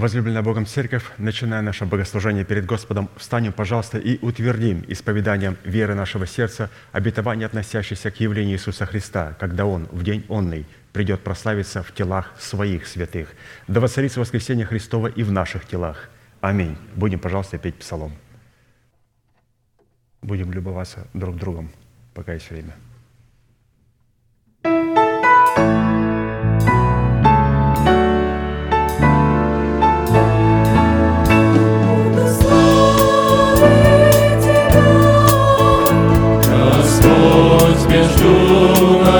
Возлюбленная Богом Церковь, начиная наше богослужение перед Господом, встанем, пожалуйста, и утвердим исповеданием веры нашего сердца обетование, относящееся к явлению Иисуса Христа, когда Он в день онный придет прославиться в телах своих святых. Да воцарится воскресение Христова и в наших телах. Аминь. Будем, пожалуйста, петь псалом. Будем любоваться друг другом, пока есть время. Господь между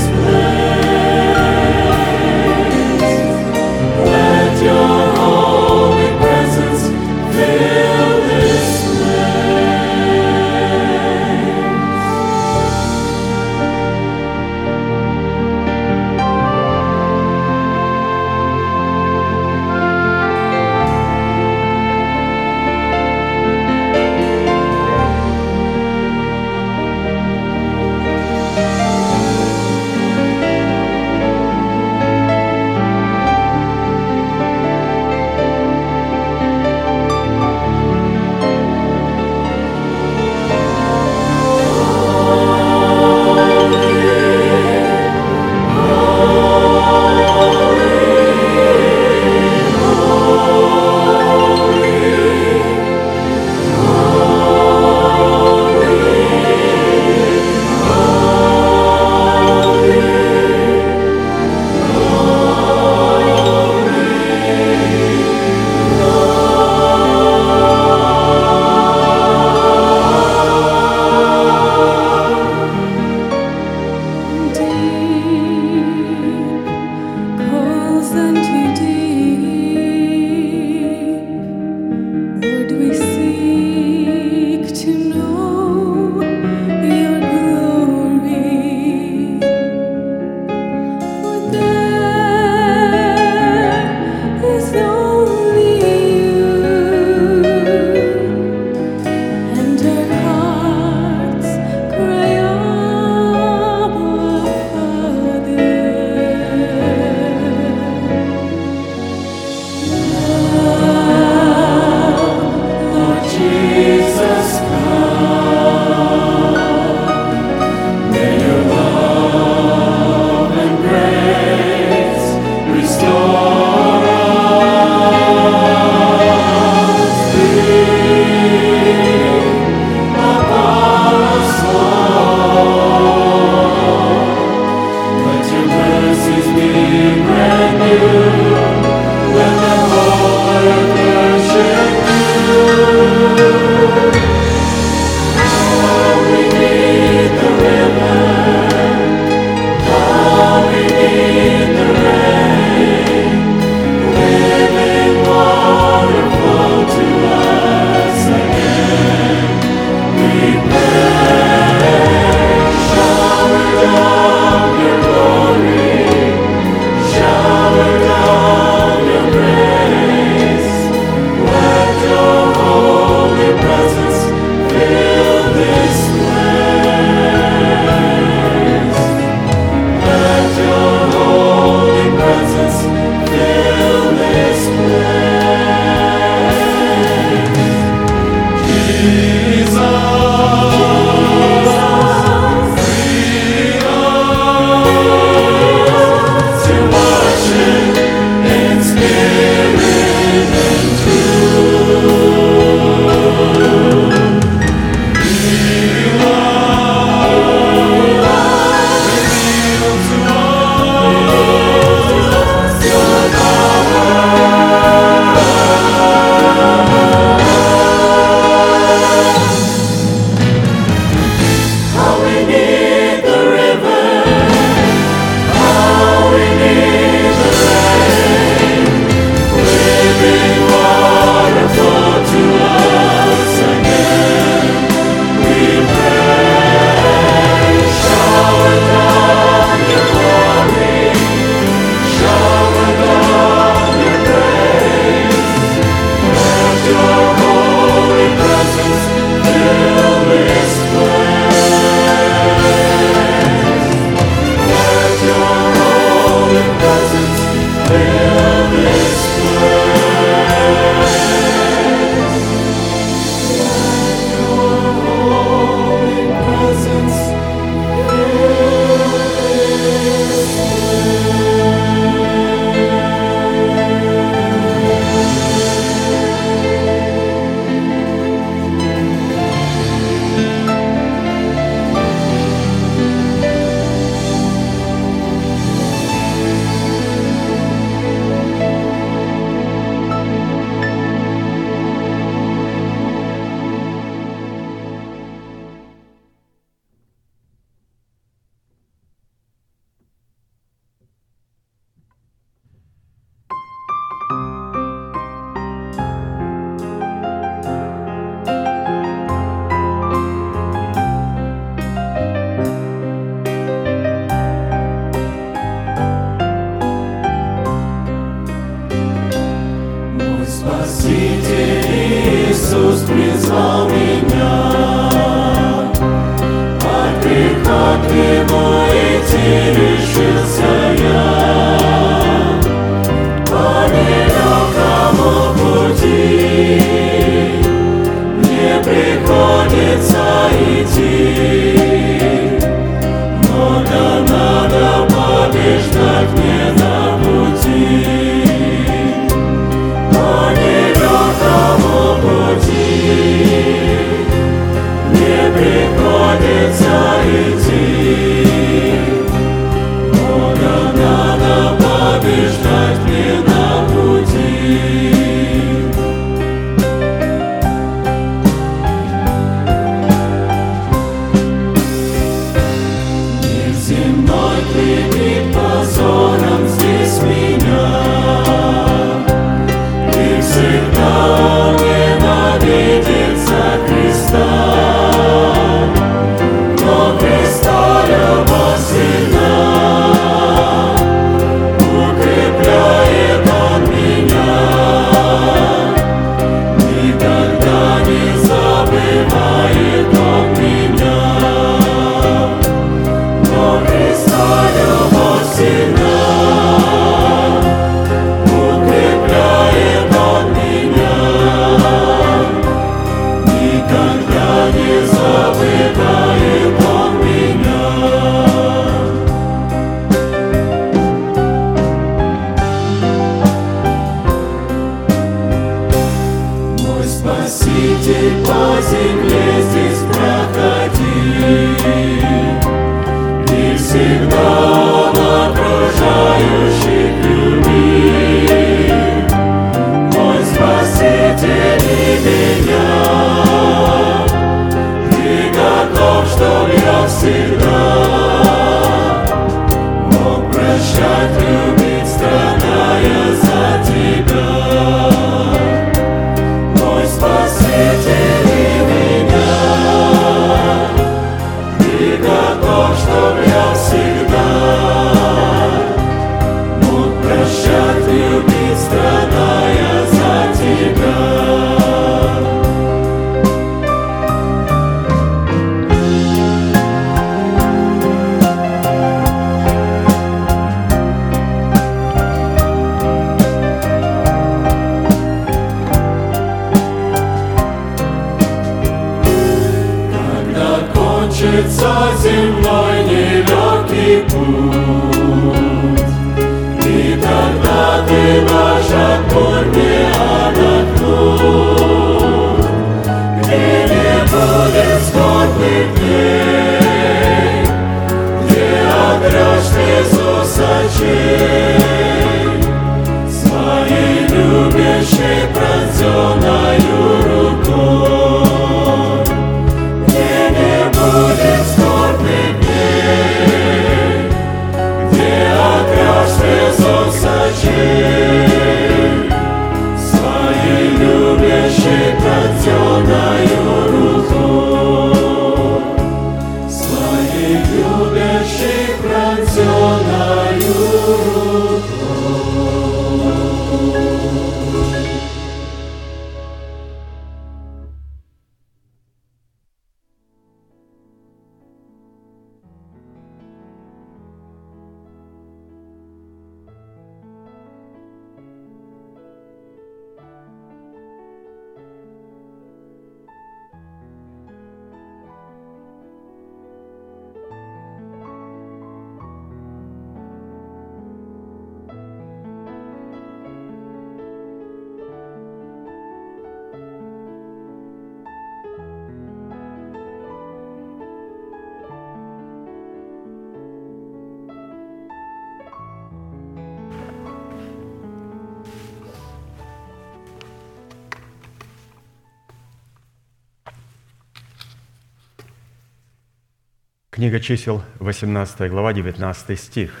Чисел, 18 глава, 19 стих.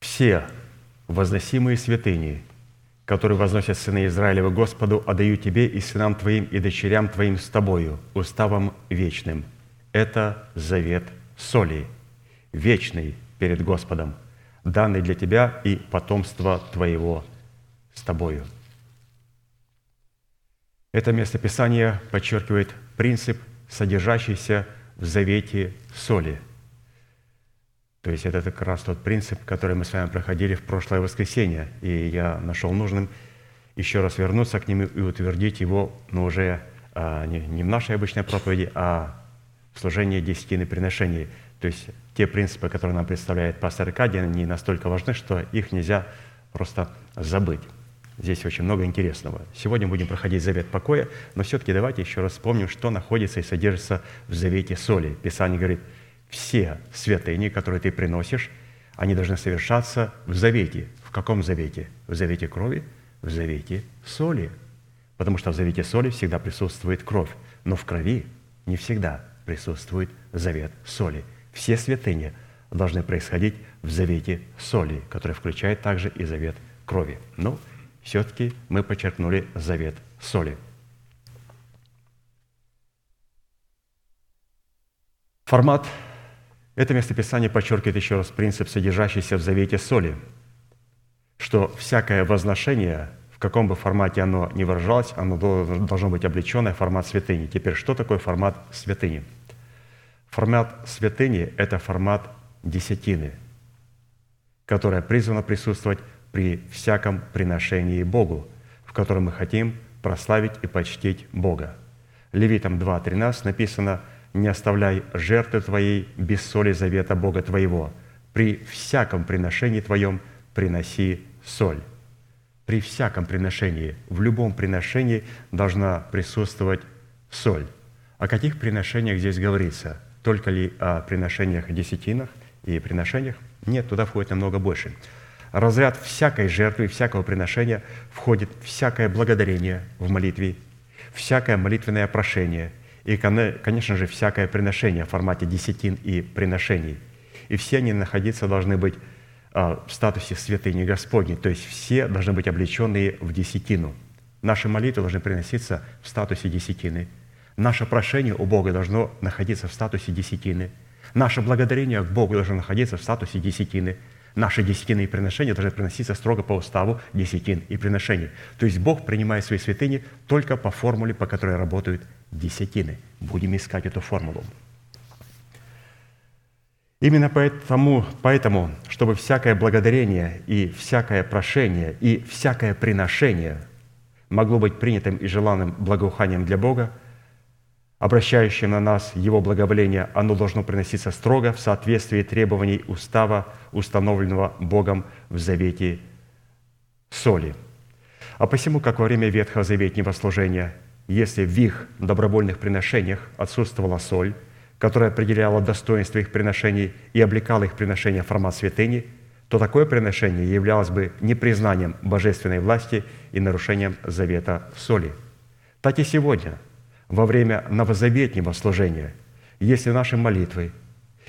«Все возносимые святыни, которые возносят сыны Израилевы Господу, отдаю Тебе и сынам Твоим, и дочерям Твоим с Тобою, уставом вечным. Это завет соли, вечный перед Господом, данный для Тебя и потомства Твоего с Тобою». Это местописание подчеркивает принцип, содержащийся в в завете соли. То есть это как раз тот принцип, который мы с вами проходили в прошлое воскресенье. И я нашел нужным еще раз вернуться к нему и утвердить его, но уже а, не, не в нашей обычной проповеди, а в служении десятины приношений. То есть те принципы, которые нам представляет пастор Аркадий, они настолько важны, что их нельзя просто забыть. Здесь очень много интересного. Сегодня будем проходить завет покоя, но все-таки давайте еще раз вспомним, что находится и содержится в завете соли. Писание говорит, все святыни, которые ты приносишь, они должны совершаться в завете. В каком завете? В завете крови? В завете соли. Потому что в завете соли всегда присутствует кровь, но в крови не всегда присутствует завет соли. Все святыни должны происходить в завете соли, который включает также и завет крови. Но все-таки мы подчеркнули завет соли. Формат это местописание подчеркивает еще раз принцип, содержащийся в завете соли, что всякое возношение – каком бы формате оно ни выражалось, оно должно быть облеченное в формат святыни. Теперь, что такое формат святыни? Формат святыни – это формат десятины, которая призвана присутствовать при всяком приношении Богу, в котором мы хотим прославить и почтить Бога. Левитам 2.13 написано «Не оставляй жертвы твоей без соли завета Бога твоего. При всяком приношении твоем приноси соль» при всяком приношении, в любом приношении должна присутствовать соль. О каких приношениях здесь говорится? Только ли о приношениях десятинах и приношениях? Нет, туда входит намного больше. Разряд всякой жертвы, всякого приношения входит всякое благодарение в молитве, всякое молитвенное прошение и, конечно же, всякое приношение в формате десятин и приношений. И все они находиться должны быть а, в статусе святыни Господней, то есть все должны быть облеченные в десятину. Наши молитвы должны приноситься в статусе десятины. Наше прошение у Бога должно находиться в статусе десятины. Наше благодарение к Богу должно находиться в статусе десятины. Наши десятины и приношения должны приноситься строго по уставу десятин и приношений. То есть Бог принимает свои святыни только по формуле, по которой работают десятины. Будем искать эту формулу. Именно поэтому, поэтому, чтобы всякое благодарение и всякое прошение и всякое приношение могло быть принятым и желанным благоуханием для Бога, обращающим на нас Его благоволение, оно должно приноситься строго в соответствии требований устава, установленного Богом в завете соли. А посему, как во время Ветхого Заветнего служения, если в их добровольных приношениях отсутствовала соль – которая определяла достоинство их приношений и облекала их приношения в формат святыни, то такое приношение являлось бы непризнанием божественной власти и нарушением завета соли. Так и сегодня, во время новозаветнего служения, если наши молитвы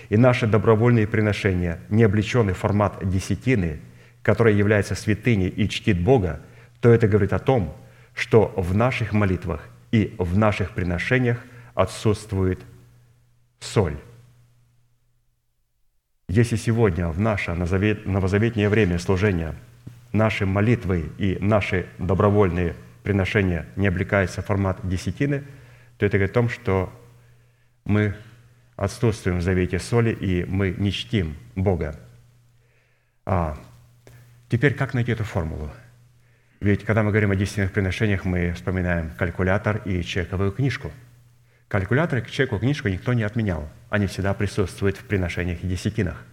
и наши добровольные приношения не облечены в формат десятины, которая является святыней и чтит Бога, то это говорит о том, что в наших молитвах и в наших приношениях отсутствует соль. Если сегодня в наше новозаветнее время служения наши молитвы и наши добровольные приношения не облекаются в формат десятины, то это говорит о том, что мы отсутствуем в завете соли, и мы не чтим Бога. А теперь как найти эту формулу? Ведь когда мы говорим о десятинных приношениях, мы вспоминаем калькулятор и чековую книжку – Калькулятор к чеку книжку никто не отменял. Они всегда присутствуют в приношениях и десятинах.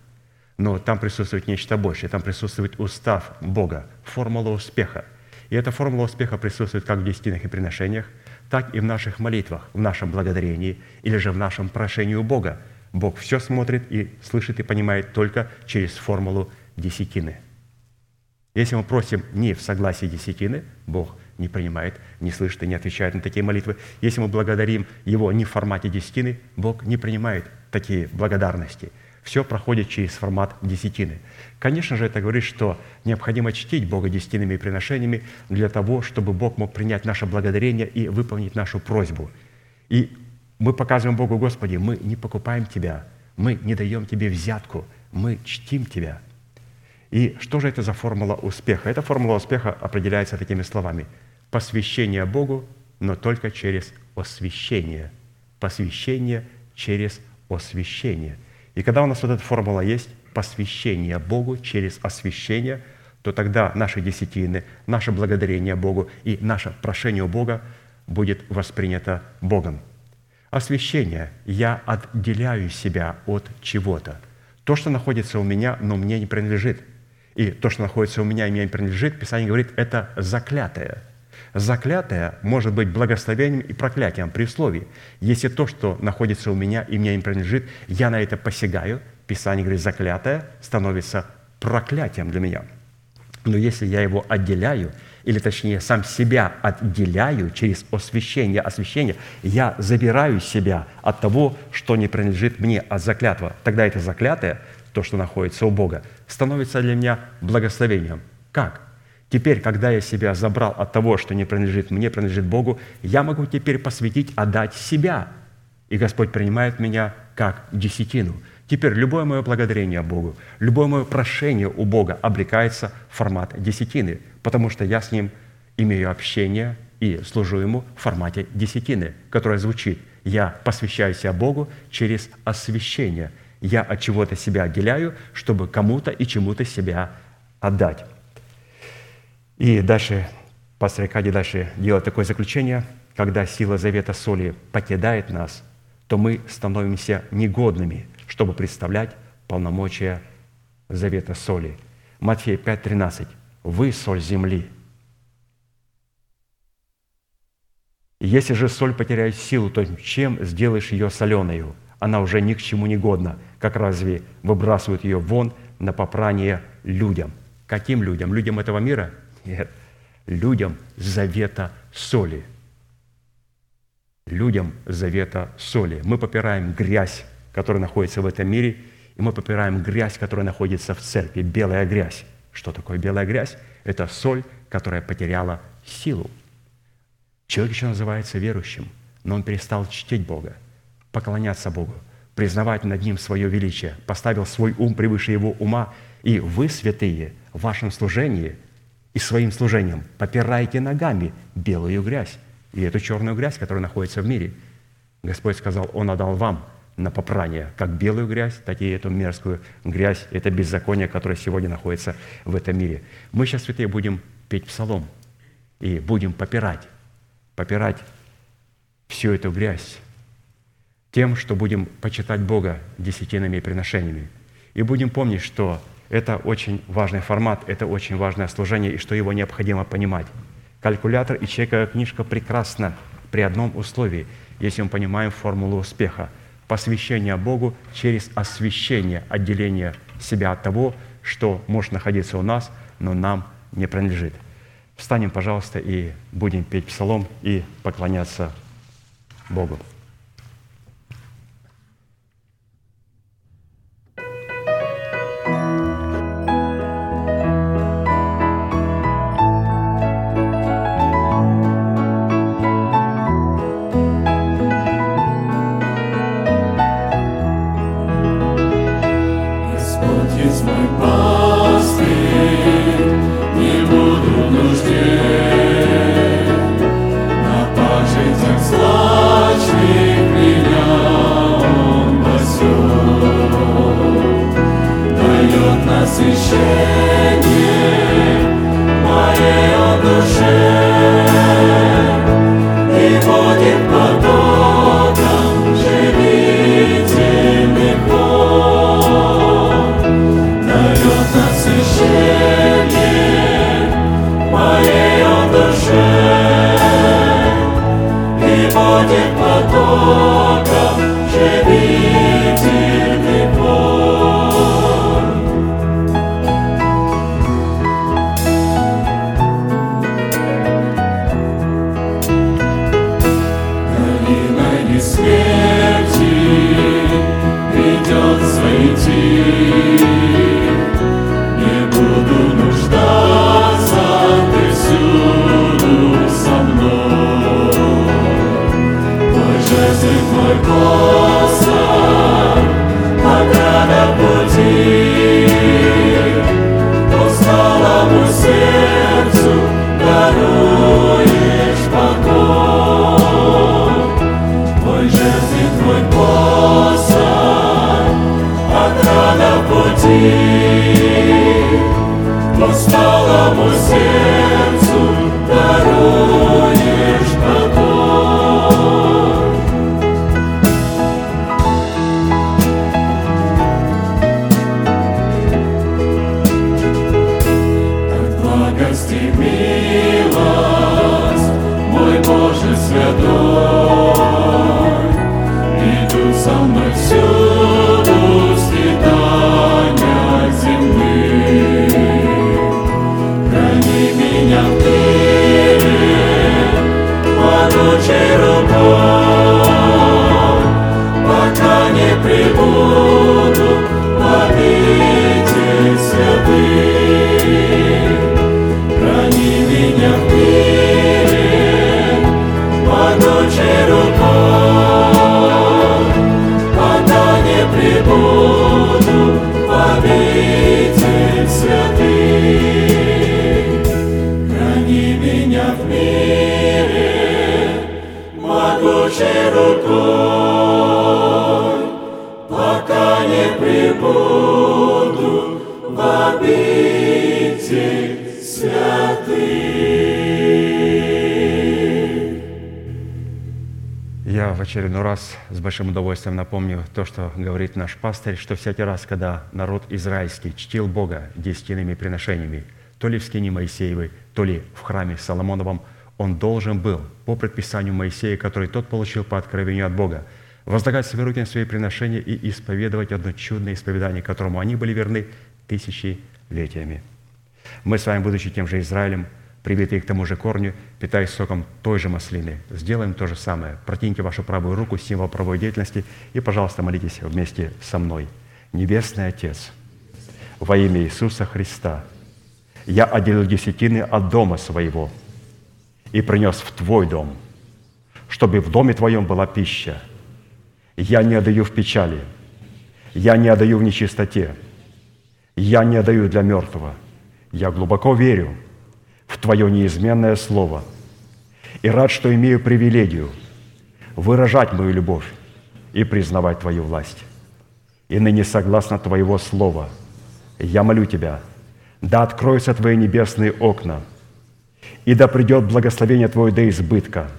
Но там присутствует нечто большее. Там присутствует устав Бога, формула успеха. И эта формула успеха присутствует как в десятинах и приношениях, так и в наших молитвах, в нашем благодарении или же в нашем прошении у Бога. Бог все смотрит и слышит и понимает только через формулу десятины. Если мы просим не в согласии десятины, Бог не принимает, не слышит и не отвечает на такие молитвы. Если мы благодарим Его не в формате десятины, Бог не принимает такие благодарности. Все проходит через формат десятины. Конечно же, это говорит, что необходимо чтить Бога десятинными приношениями для того, чтобы Бог мог принять наше благодарение и выполнить нашу просьбу. И мы показываем Богу, Господи, мы не покупаем Тебя, мы не даем Тебе взятку, мы чтим Тебя. И что же это за формула успеха? Эта формула успеха определяется такими словами – посвящение Богу, но только через освящение. Посвящение через освящение. И когда у нас вот эта формула есть, посвящение Богу через освящение, то тогда наши десятины, наше благодарение Богу и наше прошение у Бога будет воспринято Богом. Освящение. Я отделяю себя от чего-то. То, что находится у меня, но мне не принадлежит. И то, что находится у меня и мне не принадлежит, Писание говорит, это заклятое – Заклятое может быть благословением и проклятием при условии, если то, что находится у меня и мне не принадлежит, я на это посягаю, Писание говорит, заклятое становится проклятием для меня. Но если я его отделяю, или точнее сам себя отделяю через освящение, освящение, я забираю себя от того, что не принадлежит мне, от заклятого. Тогда это заклятое, то, что находится у Бога, становится для меня благословением. Как? Теперь, когда я себя забрал от того, что не принадлежит мне, принадлежит Богу, я могу теперь посвятить, отдать себя. И Господь принимает меня как десятину. Теперь любое мое благодарение Богу, любое мое прошение у Бога облекается в формат десятины, потому что я с Ним имею общение и служу Ему в формате десятины, которая звучит «Я посвящаю себя Богу через освящение». Я от чего-то себя отделяю, чтобы кому-то и чему-то себя отдать. И дальше пастор Аркадий дальше делает такое заключение, когда сила завета соли покидает нас, то мы становимся негодными, чтобы представлять полномочия завета соли. Матфея 5:13. Вы соль земли. Если же соль потеряет силу, то чем сделаешь ее соленою? Она уже ни к чему не годна, как разве выбрасывают ее вон на попрание людям. Каким людям? Людям этого мира – нет, людям завета соли. Людям завета соли. Мы попираем грязь, которая находится в этом мире, и мы попираем грязь, которая находится в церкви, белая грязь. Что такое белая грязь? Это соль, которая потеряла силу. Человек еще называется верующим, но он перестал чтить Бога, поклоняться Богу, признавать над Ним свое величие, поставил свой ум превыше Его ума, и вы, святые, в вашем служении – и своим служением попирайте ногами белую грязь и эту черную грязь, которая находится в мире. Господь сказал, Он отдал вам на попрание как белую грязь, так и эту мерзкую грязь, это беззаконие, которое сегодня находится в этом мире. Мы сейчас, святые, будем петь псалом и будем попирать, попирать всю эту грязь тем, что будем почитать Бога десятинами и приношениями. И будем помнить, что это очень важный формат, это очень важное служение, и что его необходимо понимать. Калькулятор и чековая книжка прекрасна при одном условии, если мы понимаем формулу успеха. Посвящение Богу через освящение, отделение себя от того, что может находиться у нас, но нам не принадлежит. Встанем, пожалуйста, и будем петь псалом и поклоняться Богу. Большим удовольствием напомню то, что говорит наш пастырь, что всякий раз, когда народ израильский чтил Бога десятинными приношениями, то ли в скине Моисеевой, то ли в храме Соломоновом, он должен был, по предписанию Моисея, который тот получил по откровению от Бога, возлагать свои руки на свои приношения и исповедовать одно чудное исповедание, которому они были верны тысячелетиями. Мы с вами, будучи тем же Израилем, привитые к тому же корню, питаясь соком той же маслины, сделаем то же самое. Протяните вашу правую руку, символ правой деятельности, и, пожалуйста, молитесь вместе со мной. Небесный Отец, во имя Иисуса Христа, я отделил десятины от дома своего и принес в Твой дом, чтобы в доме Твоем была пища. Я не отдаю в печали, я не отдаю в нечистоте, я не отдаю для мертвого. Я глубоко верю Твое неизменное Слово и рад, что имею привилегию выражать мою любовь и признавать Твою власть. И ныне согласно Твоего Слова я молю Тебя, да откроются Твои небесные окна, и да придет благословение Твое до избытка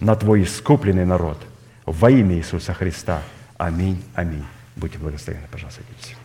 на Твой искупленный народ во имя Иисуса Христа. Аминь, аминь. Будьте благословенны, пожалуйста, садитесь.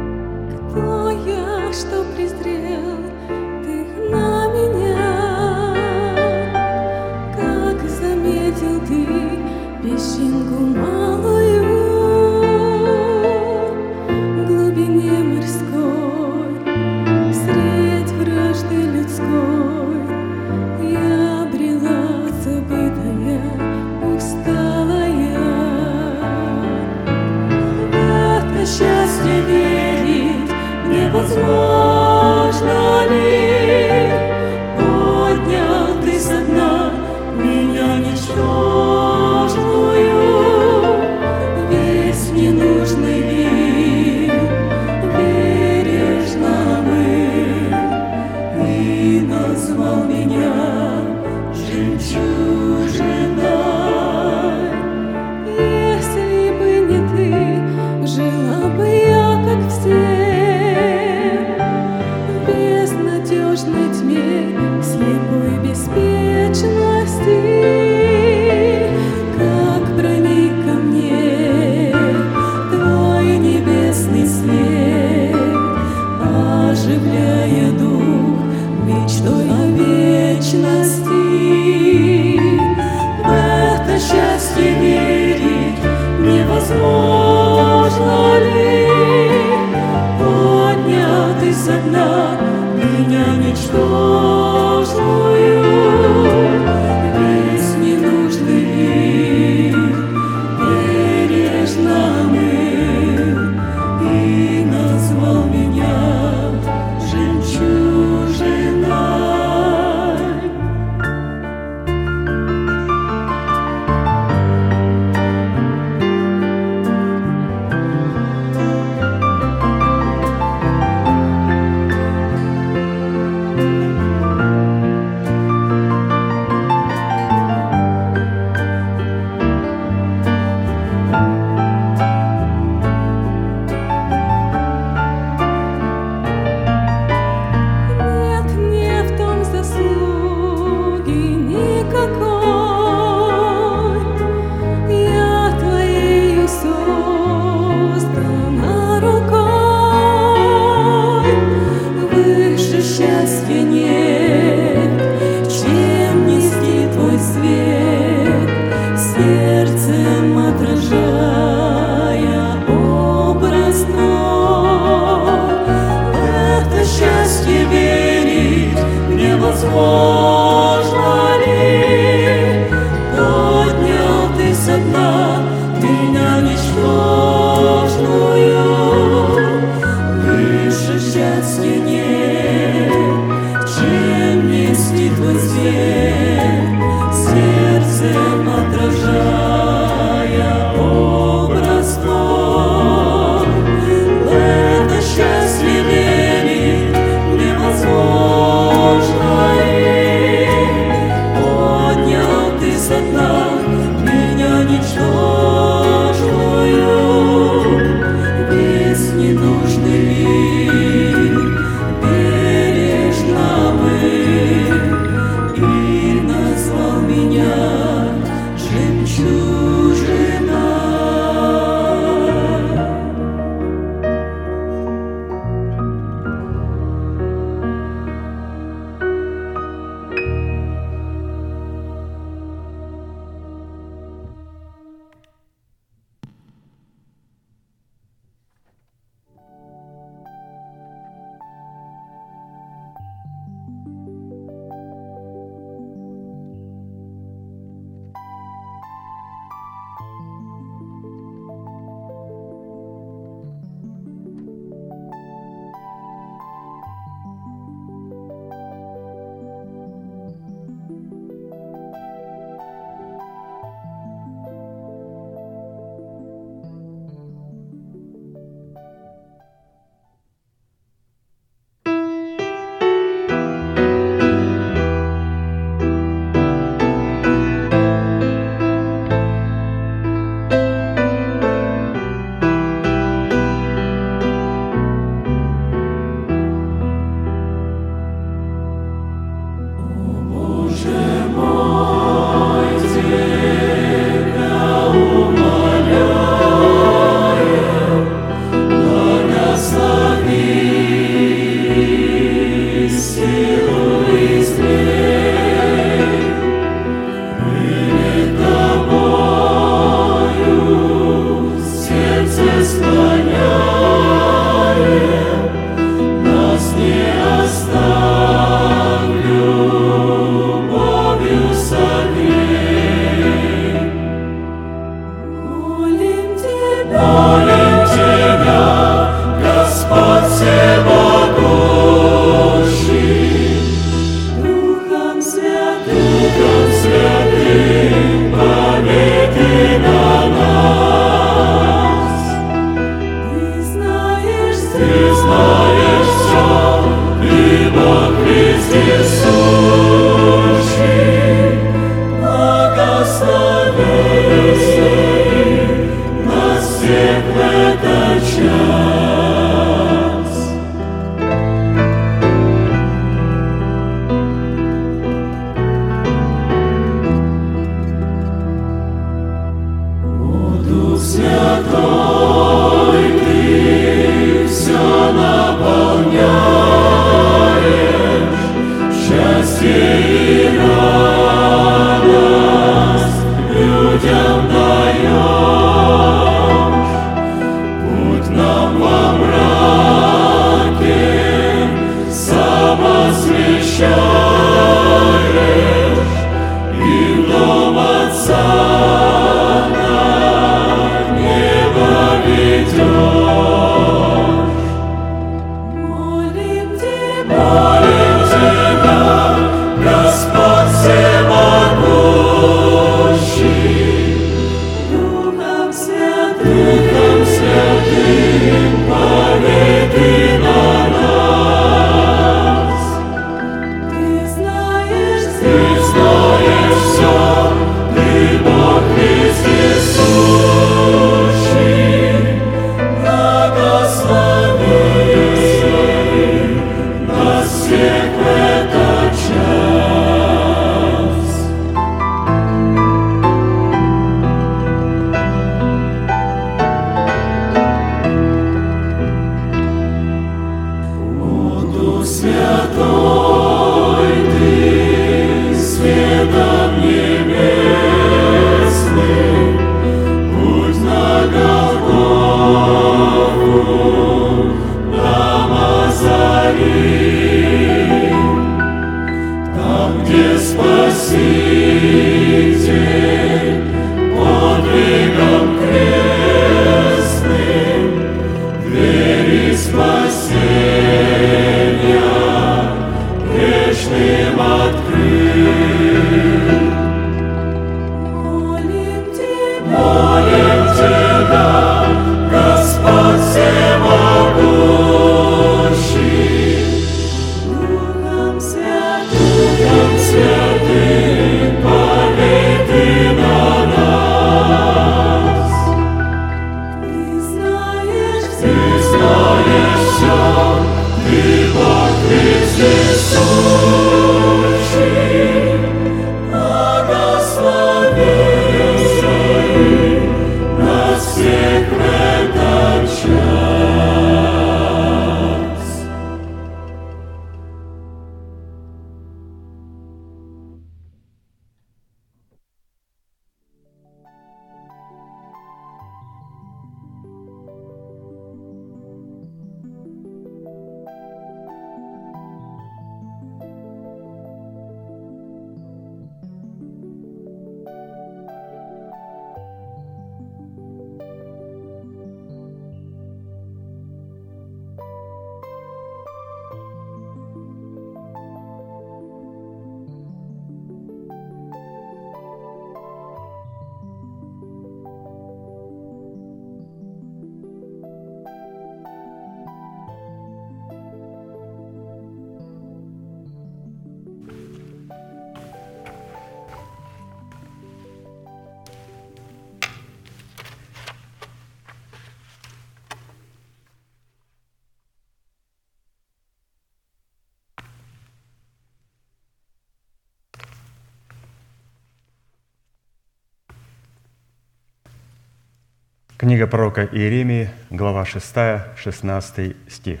Книга пророка Иеремии, глава 6, 16 стих.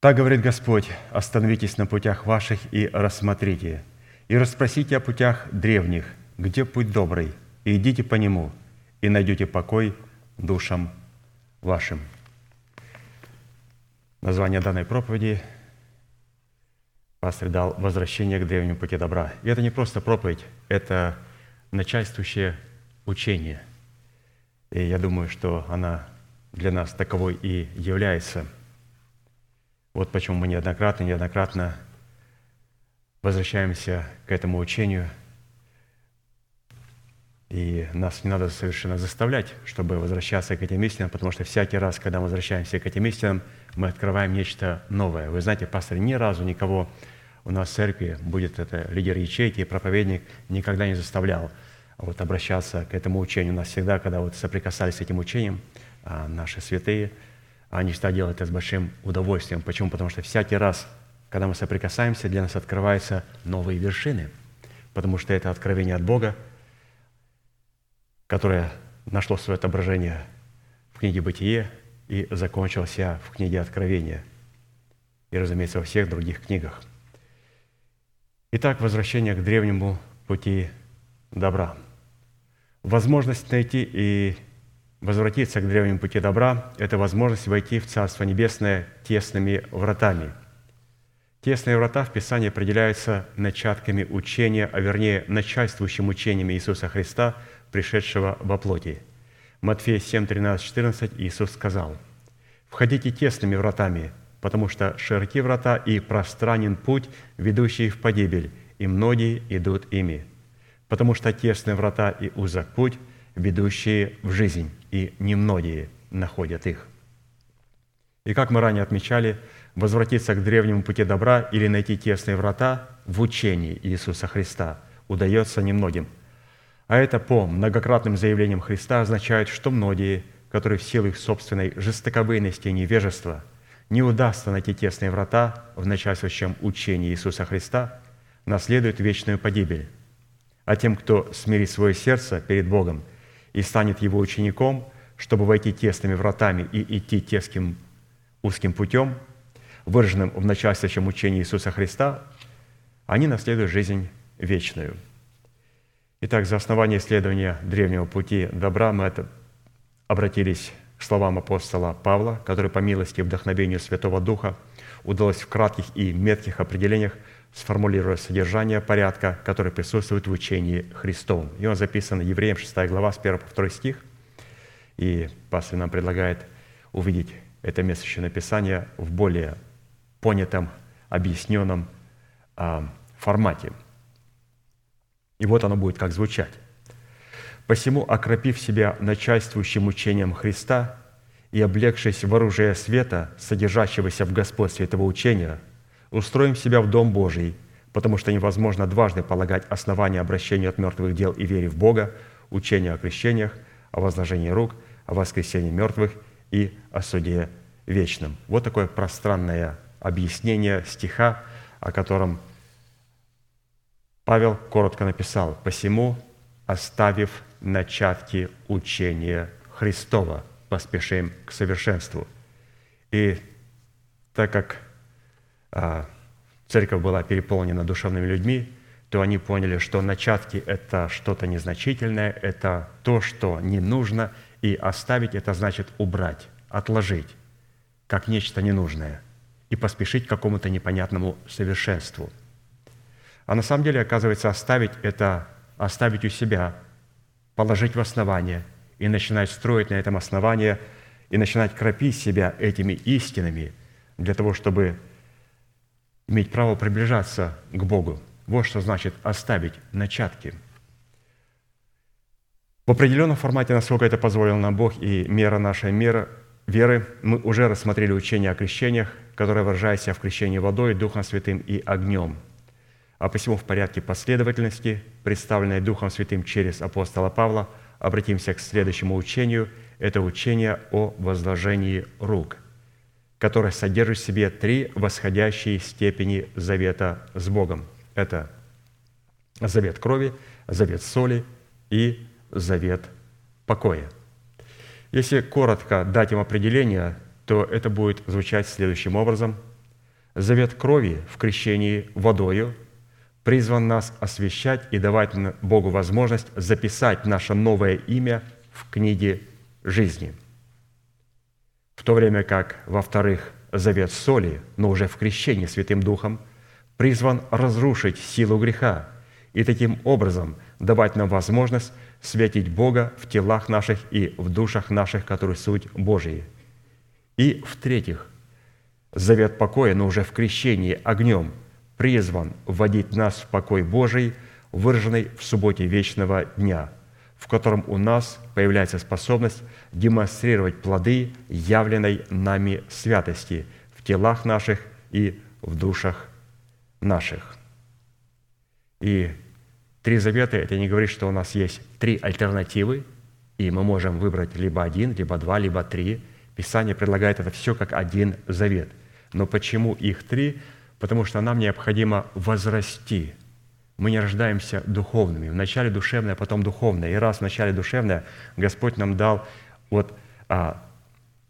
«Так говорит Господь, остановитесь на путях ваших и рассмотрите, и расспросите о путях древних, где путь добрый, и идите по нему, и найдете покой душам вашим». Название данной проповеди пастор дал «Возвращение к древнему пути добра». И это не просто проповедь, это начальствующее учение – и я думаю, что она для нас таковой и является. Вот почему мы неоднократно, неоднократно возвращаемся к этому учению. И нас не надо совершенно заставлять, чтобы возвращаться к этим истинам, потому что всякий раз, когда мы возвращаемся к этим истинам, мы открываем нечто новое. Вы знаете, пастор ни разу никого у нас в церкви, будет это лидер ячейки, проповедник, никогда не заставлял – вот, обращаться к этому учению. У нас всегда, когда вот соприкасались с этим учением, а, наши святые, они всегда делают это с большим удовольствием. Почему? Потому что всякий раз, когда мы соприкасаемся, для нас открываются новые вершины, потому что это откровение от Бога, которое нашло свое отображение в книге «Бытие» и закончилось в книге «Откровения» и, разумеется, во всех других книгах. Итак, возвращение к древнему пути добра – Возможность найти и возвратиться к древнему пути добра – это возможность войти в Царство Небесное тесными вратами. Тесные врата в Писании определяются начатками учения, а вернее начальствующим учением Иисуса Христа, пришедшего во плоти. Матфея 7, 13, 14 Иисус сказал, «Входите тесными вратами, потому что широки врата и пространен путь, ведущий в погибель, и многие идут ими» потому что тесные врата и узок путь, ведущие в жизнь, и немногие находят их. И как мы ранее отмечали, возвратиться к древнему пути добра или найти тесные врата в учении Иисуса Христа удается немногим. А это по многократным заявлениям Христа означает, что многие, которые в силу их собственной жестоковыйности и невежества не удастся найти тесные врата в начальствующем учении Иисуса Христа, наследуют вечную погибель, а тем, кто смирит свое сердце перед Богом и станет Его учеником, чтобы войти тесными вратами и идти теским узким путем, выраженным в начальствующем учении Иисуса Христа, они наследуют жизнь вечную. Итак, за основание исследования древнего пути добра мы это обратились к словам апостола Павла, который по милости и вдохновению Святого Духа удалось в кратких и метких определениях сформулируя содержание порядка, который присутствует в учении Христовом. И он записан Евреям 6 глава с 1 по 2 стих. И пастор нам предлагает увидеть это место еще написания в более понятом, объясненном а, формате. И вот оно будет как звучать. «Посему, окропив себя начальствующим учением Христа и облегшись в оружие света, содержащегося в господстве этого учения – устроим себя в Дом Божий, потому что невозможно дважды полагать основания обращению от мертвых дел и вере в Бога, учению о крещениях, о возложении рук, о воскресении мертвых и о суде вечном. Вот такое пространное объяснение стиха, о котором Павел коротко написал. «Посему, оставив начатки учения Христова, поспешим к совершенству». И так как церковь была переполнена душевными людьми, то они поняли, что начатки – это что-то незначительное, это то, что не нужно, и оставить – это значит убрать, отложить, как нечто ненужное, и поспешить к какому-то непонятному совершенству. А на самом деле, оказывается, оставить – это оставить у себя, положить в основание и начинать строить на этом основании, и начинать кропить себя этими истинами для того, чтобы иметь право приближаться к Богу. Вот что значит оставить начатки. В определенном формате, насколько это позволил нам Бог и мера нашей меры, веры, мы уже рассмотрели учение о крещениях, которое выражается в крещении водой, Духом Святым и огнем. А посему в порядке последовательности, представленной Духом Святым через апостола Павла, обратимся к следующему учению. Это учение о возложении рук – которая содержит в себе три восходящие степени завета с Богом. Это завет крови, завет соли и завет покоя. Если коротко дать им определение, то это будет звучать следующим образом. Завет крови в крещении водою призван нас освящать и давать Богу возможность записать наше новое имя в книге жизни. В то время как, во-вторых, завет соли, но уже в крещении Святым Духом, призван разрушить силу греха и таким образом давать нам возможность светить Бога в телах наших и в душах наших, которые суть Божьи. И в-третьих, завет покоя, но уже в крещении огнем, призван вводить нас в покой Божий, выраженный в субботе вечного дня, в котором у нас появляется способность демонстрировать плоды явленной нами святости в телах наших и в душах наших. И три завета – это не говорит, что у нас есть три альтернативы, и мы можем выбрать либо один, либо два, либо три. Писание предлагает это все как один завет. Но почему их три? Потому что нам необходимо возрасти. Мы не рождаемся духовными. Вначале душевное, потом духовное. И раз вначале душевное, Господь нам дал вот а,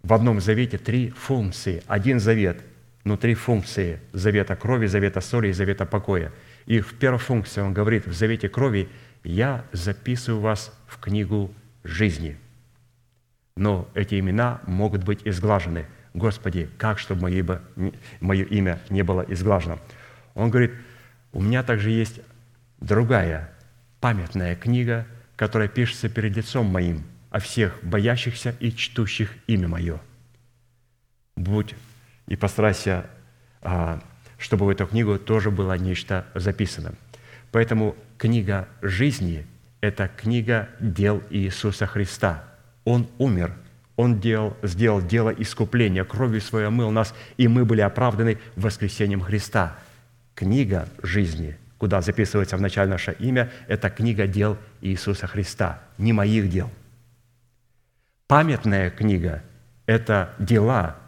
в одном завете три функции. Один завет, но три функции завета крови, завета соли и завета покоя. И в первой функции он говорит, в завете крови я записываю вас в книгу жизни. Но эти имена могут быть изглажены. Господи, как, чтобы мое имя не было изглажено? Он говорит, у меня также есть другая памятная книга, которая пишется перед лицом моим о всех боящихся и чтущих имя мое. Будь и постарайся, а, чтобы в эту книгу тоже было нечто записано. Поэтому книга жизни – это книга дел Иисуса Христа. Он умер, Он делал, сделал дело искупления, кровью своей омыл нас, и мы были оправданы воскресением Христа. Книга жизни, куда записывается вначале наше имя, это книга дел Иисуса Христа, не моих дел. Памятная книга – это дела,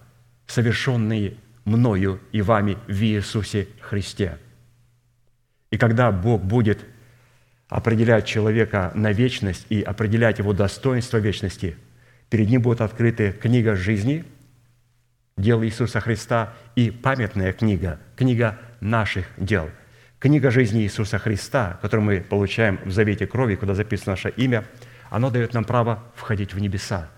совершенные мною и вами в Иисусе Христе. И когда Бог будет определять человека на вечность и определять его достоинство вечности, перед ним будет открыта книга жизни, дел Иисуса Христа и памятная книга, книга наших дел. Книга жизни Иисуса Христа, которую мы получаем в завете крови, куда записано наше имя, оно дает нам право входить в небеса.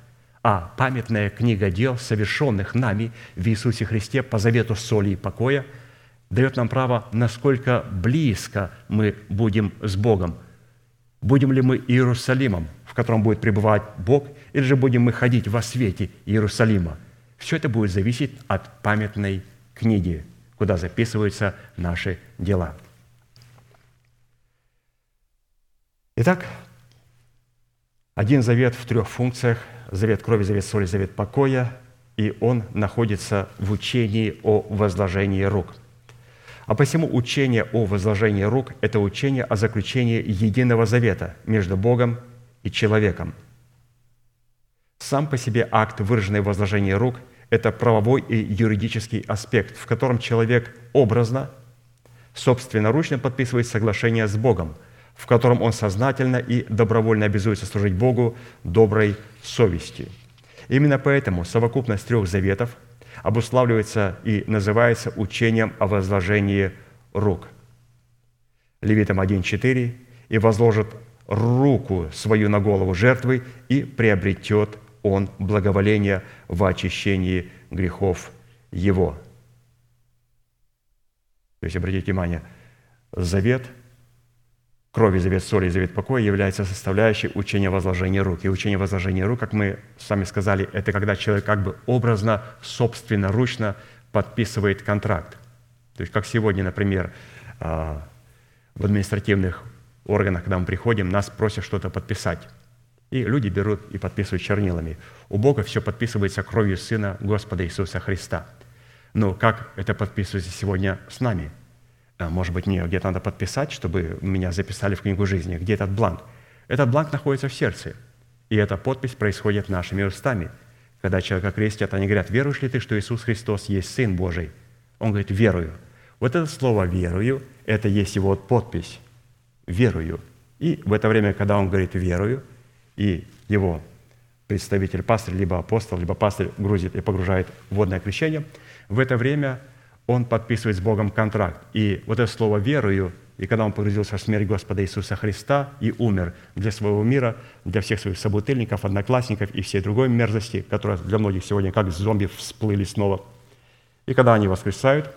А памятная книга дел, совершенных нами в Иисусе Христе по завету соли и покоя – дает нам право, насколько близко мы будем с Богом. Будем ли мы Иерусалимом, в котором будет пребывать Бог, или же будем мы ходить во свете Иерусалима. Все это будет зависеть от памятной книги, куда записываются наши дела. Итак, один завет в трех функциях – завет крови, завет соли, завет покоя, и он находится в учении о возложении рук – а посему учение о возложении рук – это учение о заключении единого завета между Богом и человеком. Сам по себе акт, выраженный в возложении рук – это правовой и юридический аспект, в котором человек образно, собственноручно подписывает соглашение с Богом, в котором он сознательно и добровольно обязуется служить Богу доброй совестью. Именно поэтому совокупность трех заветов – обуславливается и называется учением о возложении рук. Левитам 1.4 «И возложит руку свою на голову жертвы, и приобретет он благоволение в очищении грехов его». То есть, обратите внимание, завет – крови завет соли и завет покоя является составляющей учения возложения рук. И учение возложения рук, как мы сами сказали, это когда человек как бы образно, собственноручно подписывает контракт. То есть как сегодня, например, а, в административных органах, когда мы приходим, нас просят что-то подписать. И люди берут и подписывают чернилами. У Бога все подписывается кровью Сына Господа Иисуса Христа. Но как это подписывается сегодня с нами – может быть, мне где-то надо подписать, чтобы меня записали в книгу жизни. Где этот бланк? Этот бланк находится в сердце. И эта подпись происходит нашими устами. Когда человека крестят, они говорят, веруешь ли ты, что Иисус Христос есть Сын Божий? Он говорит, верую. Вот это слово «верую» – это есть его подпись. Верую. И в это время, когда он говорит «верую», и его представитель, пастырь, либо апостол, либо пастырь грузит и погружает в водное крещение, в это время он подписывает с Богом контракт. И вот это слово «верую», и когда он погрузился в смерть Господа Иисуса Христа и умер для своего мира, для всех своих собутыльников, одноклассников и всей другой мерзости, которая для многих сегодня как зомби всплыли снова. И когда они воскресают,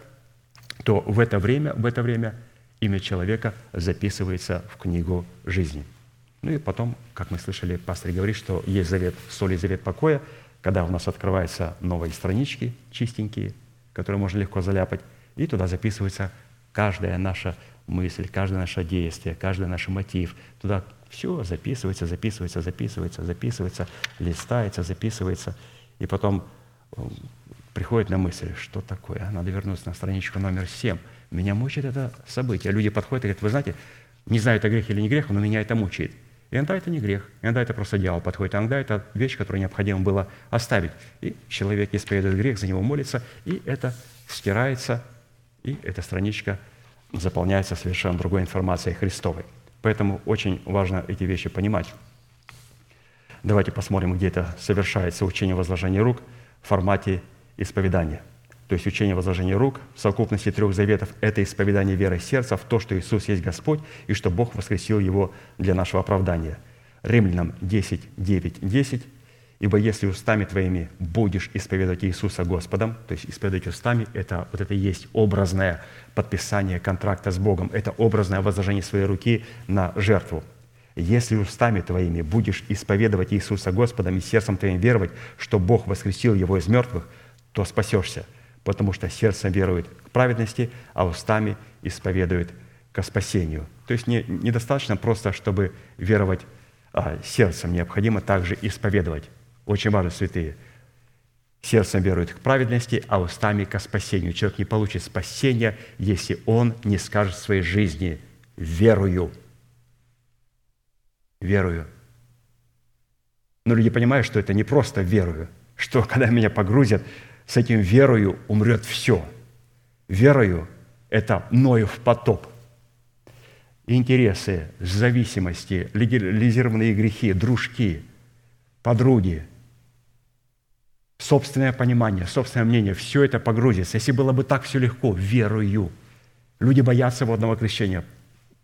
то в это время, в это время имя человека записывается в книгу жизни – ну и потом, как мы слышали, пастор говорит, что есть завет соли завет покоя, когда у нас открываются новые странички, чистенькие, которые можно легко заляпать, и туда записывается каждая наша мысль, каждое наше действие, каждый наш мотив. Туда все записывается, записывается, записывается, записывается, листается, записывается. И потом э, приходит на мысль, что такое, надо вернуться на страничку номер 7. Меня мучает это событие. Люди подходят и говорят, вы знаете, не знаю, это грех или не грех, но меня это мучает. Иногда это не грех, иногда это просто дьявол подходит, а иногда это вещь, которую необходимо было оставить. И человек исповедует грех, за него молится, и это стирается, и эта страничка заполняется совершенно другой информацией Христовой. Поэтому очень важно эти вещи понимать. Давайте посмотрим, где это совершается учение возложения рук в формате исповедания – то есть учение возложения рук в совокупности трех заветов – это исповедание веры сердца в то, что Иисус есть Господь и что Бог воскресил Его для нашего оправдания. Римлянам 10, 9, 10. «Ибо если устами твоими будешь исповедовать Иисуса Господом», то есть исповедовать устами – это вот это есть образное подписание контракта с Богом, это образное возложение своей руки на жертву. «Если устами твоими будешь исповедовать Иисуса Господом и сердцем твоим веровать, что Бог воскресил Его из мертвых, то спасешься» потому что сердцем верует к праведности, а устами исповедует к спасению. То есть не, недостаточно просто, чтобы веровать а, сердцем, необходимо также исповедовать. Очень важно, святые. Сердцем верует к праведности, а устами к спасению. Человек не получит спасения, если он не скажет своей жизни «верую». Верую. Но люди понимают, что это не просто верую, что когда меня погрузят с этим верою умрет все. Верою – это Ноев потоп. Интересы, зависимости, легализированные грехи, дружки, подруги, собственное понимание, собственное мнение – все это погрузится. Если было бы так все легко, верою. Люди боятся водного крещения.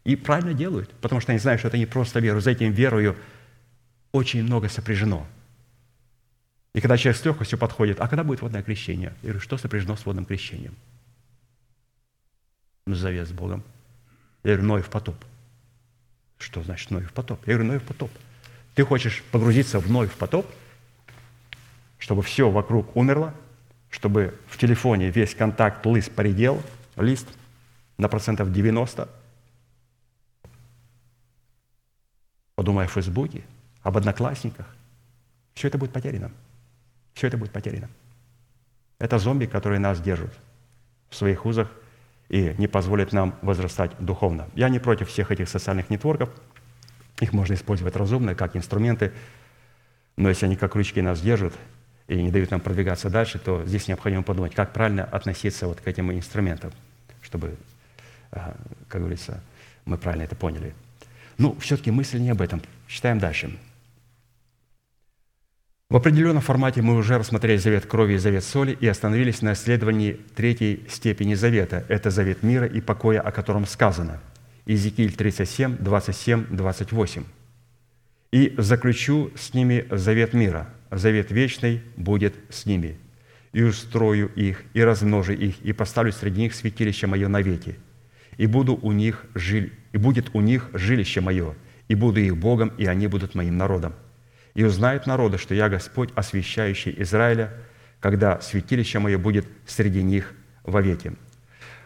И правильно делают, потому что они знают, что это не просто вера. За этим верою очень много сопряжено – и когда человек с легкостью подходит, а когда будет водное крещение? Я говорю, что сопряжено с водным крещением? Ну, завет с Богом. Я говорю, Ноев потоп. Что значит Ноев потоп? Я говорю, Ноев потоп. Ты хочешь погрузиться в Ноев потоп, чтобы все вокруг умерло, чтобы в телефоне весь контакт лист поредел, лист на процентов 90. Подумай о Фейсбуке, об одноклассниках. Все это будет потеряно. Все это будет потеряно. Это зомби, которые нас держат в своих узах и не позволят нам возрастать духовно. Я не против всех этих социальных нетворков. Их можно использовать разумно, как инструменты. Но если они как ручки нас держат и не дают нам продвигаться дальше, то здесь необходимо подумать, как правильно относиться вот к этим инструментам, чтобы, а, как говорится, мы правильно это поняли. Ну, все-таки мысль не об этом. Читаем дальше. В определенном формате мы уже рассмотрели завет крови и завет соли и остановились на исследовании третьей степени завета. Это завет мира и покоя, о котором сказано. Иезекииль 37, 27, 28. «И заключу с ними завет мира, завет вечный будет с ними, и устрою их, и размножу их, и поставлю среди них святилище мое навеки, и, буду у них жиль, и будет у них жилище мое, и буду их Богом, и они будут моим народом и узнают народы, что я Господь, освящающий Израиля, когда святилище мое будет среди них вовеки».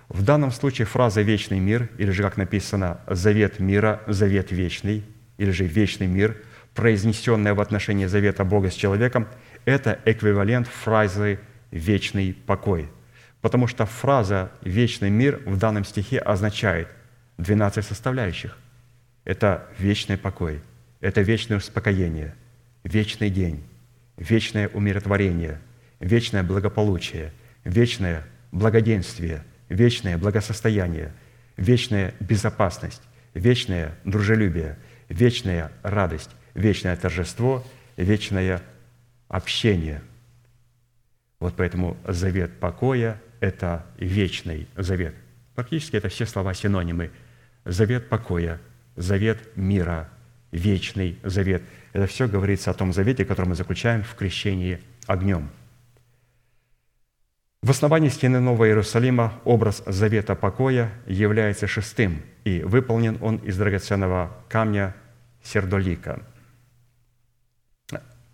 В данном случае фраза «вечный мир», или же, как написано, «завет мира», «завет вечный», или же «вечный мир», произнесенная в отношении завета Бога с человеком, это эквивалент фразы «вечный покой». Потому что фраза «вечный мир» в данном стихе означает 12 составляющих. Это вечный покой, это вечное успокоение – вечный день, вечное умиротворение, вечное благополучие, вечное благоденствие, вечное благосостояние, вечная безопасность, вечное дружелюбие, вечная радость, вечное торжество, вечное общение. Вот поэтому завет покоя – это вечный завет. Практически это все слова синонимы. Завет покоя, завет мира, вечный завет. Это все говорится о том завете, который мы заключаем в крещении огнем. В основании стены Нового Иерусалима образ завета покоя является шестым, и выполнен он из драгоценного камня сердолика.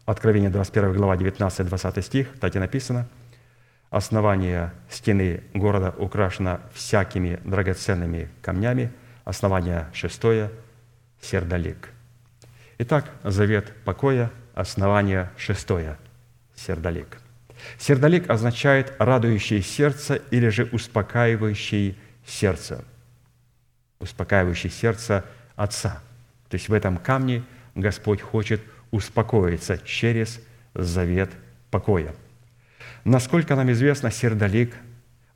Откровение 21 глава 19-20 стих, так и написано – Основание стены города украшено всякими драгоценными камнями. Основание шестое – сердолик. Итак, завет покоя, основание шестое – сердолик. Сердолик означает радующий сердце или же успокаивающий сердце. Успокаивающий сердце Отца. То есть в этом камне Господь хочет успокоиться через завет покоя. Насколько нам известно, сердолик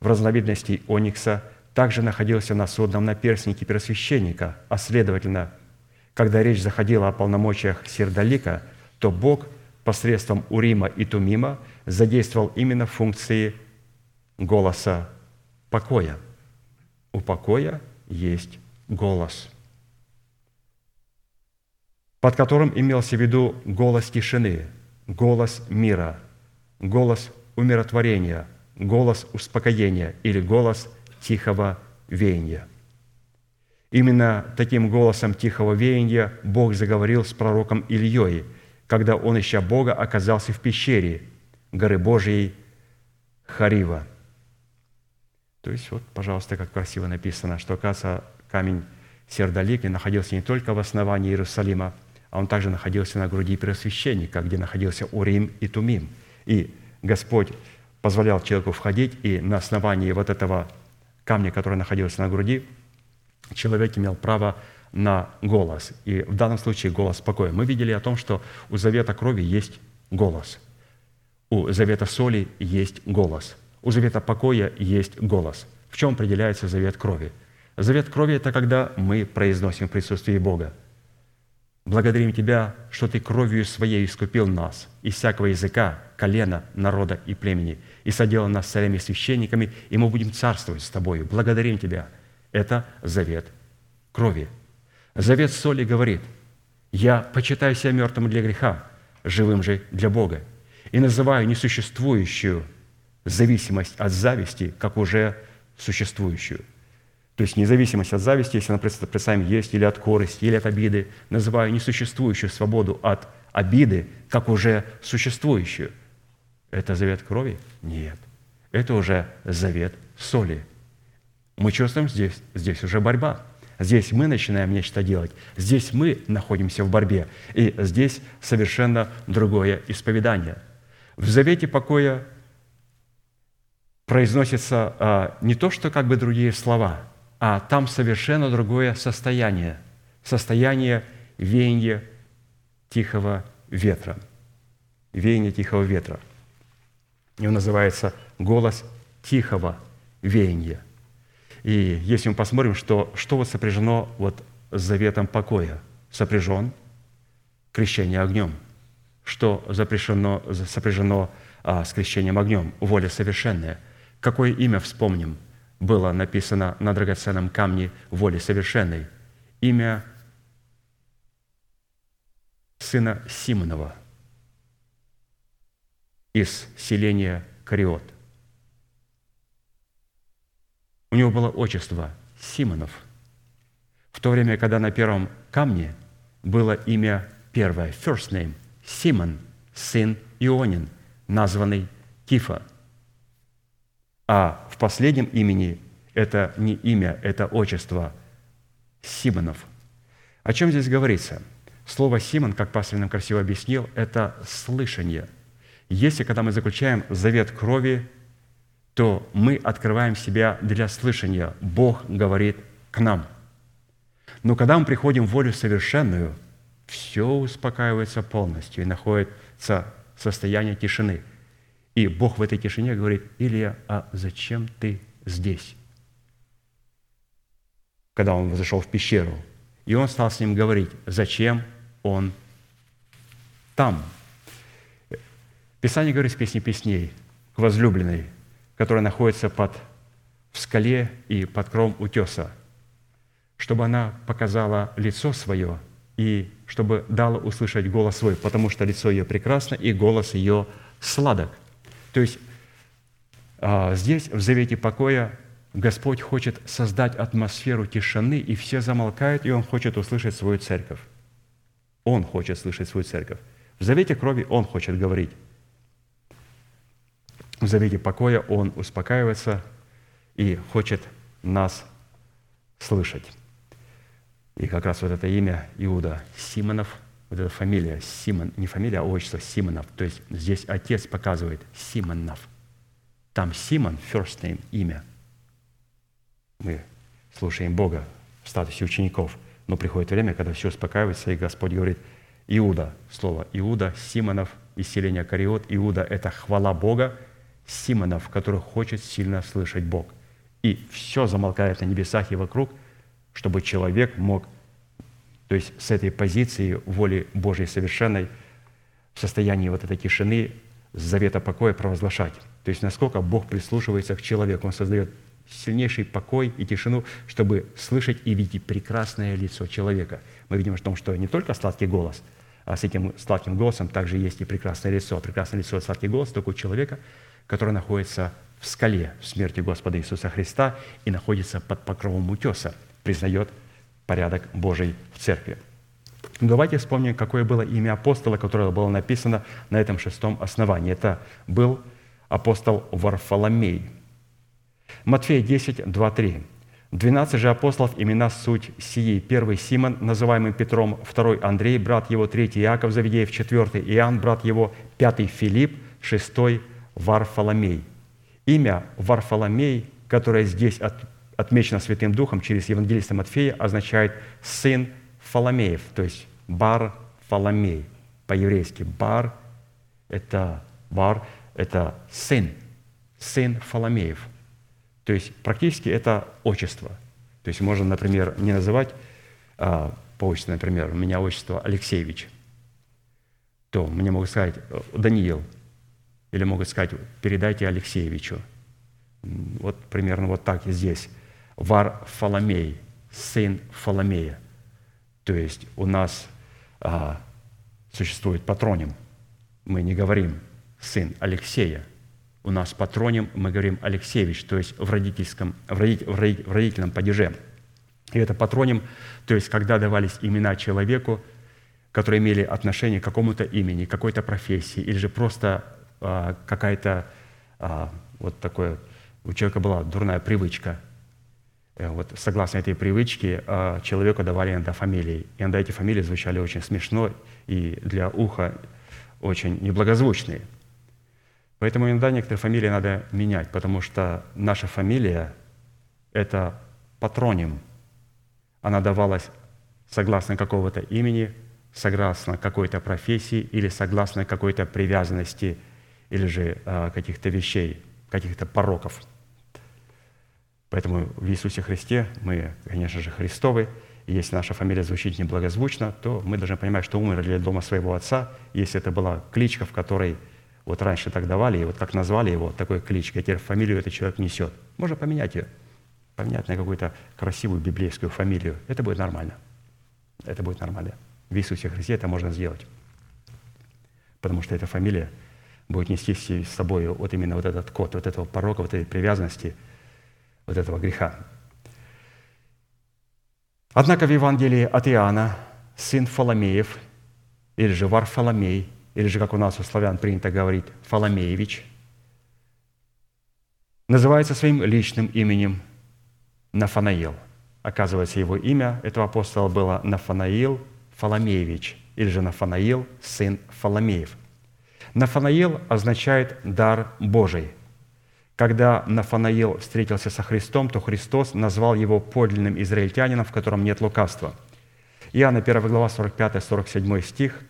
в разновидности оникса также находился на судном наперстнике первосвященника, а следовательно, когда речь заходила о полномочиях сердолика, то Бог посредством Урима и Тумима задействовал именно функции голоса покоя. У покоя есть голос, под которым имелся в виду голос тишины, голос мира, голос умиротворения, голос успокоения или голос тихого веяния. Именно таким голосом тихого веяния Бог заговорил с пророком Ильей, когда он, ища Бога, оказался в пещере горы Божьей Харива. То есть, вот, пожалуйста, как красиво написано, что, оказывается, камень Сердолики находился не только в основании Иерусалима, а он также находился на груди первосвященника, где находился Урим и Тумим. И Господь позволял человеку входить, и на основании вот этого камня, который находился на груди, человек имел право на голос. И в данном случае голос покоя. Мы видели о том, что у завета крови есть голос. У завета соли есть голос. У завета покоя есть голос. В чем определяется завет крови? Завет крови – это когда мы произносим в присутствии Бога – Благодарим Тебя, что Ты кровью Своей искупил нас из всякого языка, колена, народа и племени, и соделал нас царями и священниками, и мы будем царствовать с Тобою. Благодарим Тебя. Это завет крови. Завет соли говорит, «Я почитаю себя мертвым для греха, живым же для Бога, и называю несуществующую зависимость от зависти, как уже существующую». То есть независимость от зависти, если она представим, есть или от корысти, или от обиды, называю несуществующую свободу от обиды, как уже существующую. Это завет крови? Нет. Это уже завет соли. Мы чувствуем здесь, здесь уже борьба. Здесь мы начинаем нечто делать. Здесь мы находимся в борьбе. И здесь совершенно другое исповедание. В завете покоя произносится а, не то, что как бы другие слова – а там совершенно другое состояние, состояние веяния тихого ветра. Веяние тихого ветра. И он называется «голос тихого веяния». И если мы посмотрим, что, что вот сопряжено вот с заветом покоя, сопряжен крещение огнем, что запрещено, сопряжено а, с крещением огнем, воля совершенная. Какое имя вспомним – было написано на драгоценном камне воли совершенной. Имя сына Симонова из селения Кариот. У него было отчество Симонов, в то время, когда на первом камне было имя первое, first name, Симон, сын Ионин, названный Кифа – а в последнем имени это не имя, это отчество Симонов. О чем здесь говорится? Слово «Симон», как пастор нам красиво объяснил, это слышание. Если, когда мы заключаем завет крови, то мы открываем себя для слышания. Бог говорит к нам. Но когда мы приходим в волю совершенную, все успокаивается полностью и находится состояние тишины – и Бог в этой тишине говорит, Илья, а зачем ты здесь? Когда он зашел в пещеру, и он стал с ним говорить, зачем он там. Писание говорит в песне песней к возлюбленной, которая находится под в скале и под кром утеса, чтобы она показала лицо свое и чтобы дала услышать голос свой, потому что лицо ее прекрасно и голос ее сладок. То есть а, здесь, в завете покоя, Господь хочет создать атмосферу тишины, и все замолкают, и Он хочет услышать свою церковь. Он хочет слышать свою церковь. В завете крови Он хочет говорить. В завете покоя Он успокаивается и хочет нас слышать. И как раз вот это имя Иуда Симонов, вот эта фамилия Симон, не фамилия, а отчество Симонов. То есть здесь отец показывает Симонов. Там Симон, first name, имя. Мы слушаем Бога в статусе учеников. Но приходит время, когда все успокаивается, и Господь говорит, Иуда, слово Иуда, Симонов, исцеление Кариот. Иуда – это хвала Бога, Симонов, который хочет сильно слышать Бог. И все замолкает на небесах и вокруг – чтобы человек мог, то есть с этой позиции воли Божьей совершенной, в состоянии вот этой тишины, завета покоя провозглашать. То есть насколько Бог прислушивается к человеку, Он создает сильнейший покой и тишину, чтобы слышать и видеть прекрасное лицо человека. Мы видим в том, что не только сладкий голос, а с этим сладким голосом также есть и прекрасное лицо. Прекрасное лицо и сладкий голос только у человека, который находится в скале в смерти Господа Иисуса Христа и находится под покровом утеса – признает порядок Божий в церкви. Давайте вспомним, какое было имя апостола, которое было написано на этом шестом основании. Это был апостол Варфоломей. Матфея 10, 2, 3. «Двенадцать же апостолов имена суть сии. Первый Симон, называемый Петром, второй Андрей, брат его, третий Иаков Завидеев, четвертый Иоанн, брат его, пятый Филипп, шестой Варфоломей». Имя Варфоломей, которое здесь отмечено Святым Духом через Евангелиста Матфея, означает «сын Фоломеев», то есть Бар Фоломей. По-еврейски Бар – это Бар – это сын, сын Фоломеев. То есть практически это отчество. То есть можно, например, не называть а, по отчеству, например, у меня отчество Алексеевич, то мне могут сказать Даниил, или могут сказать, передайте Алексеевичу. Вот примерно вот так и здесь. Варфоломей, сын Фоломея. То есть у нас а, существует патроним. Мы не говорим сын Алексея. У нас патроним, мы говорим Алексеевич, то есть в, родительском, в, родитель, в, родитель, в родительном падеже. И это патроним, то есть когда давались имена человеку, которые имели отношение к какому-то имени, какой-то профессии, или же просто а, какая-то а, вот такое, у человека была дурная привычка – Э, вот согласно этой привычке а, человеку давали иногда фамилии. И иногда эти фамилии звучали очень смешно и для уха очень неблагозвучные. Поэтому иногда некоторые фамилии надо менять, потому что наша фамилия – это патроним. Она давалась согласно какого-то имени, согласно какой-то профессии или согласно какой-то привязанности или же а, каких-то вещей, каких-то пороков – Поэтому в Иисусе Христе мы, конечно же, Христовы. И если наша фамилия звучит неблагозвучно, то мы должны понимать, что умерли для дома своего отца. Если это была кличка, в которой вот раньше так давали, и вот так назвали его, такой кличкой, а теперь фамилию этот человек несет. Можно поменять ее, поменять на какую-то красивую библейскую фамилию. Это будет нормально. Это будет нормально. В Иисусе Христе это можно сделать. Потому что эта фамилия будет нести с собой вот именно вот этот код, вот этого порока, вот этой привязанности – вот этого греха. Однако в Евангелии от Иоанна сын Фоломеев, или же Варфоломей, или же, как у нас у славян принято говорить, Фоломеевич, называется своим личным именем Нафанаил. Оказывается, его имя этого апостола было Нафанаил Фоломеевич, или же Нафанаил, сын Фоломеев. Нафанаил означает «дар Божий», когда Нафанаил встретился со Христом, то Христос назвал его подлинным израильтянином, в котором нет лукавства. Иоанна 1 глава 45-47 стих.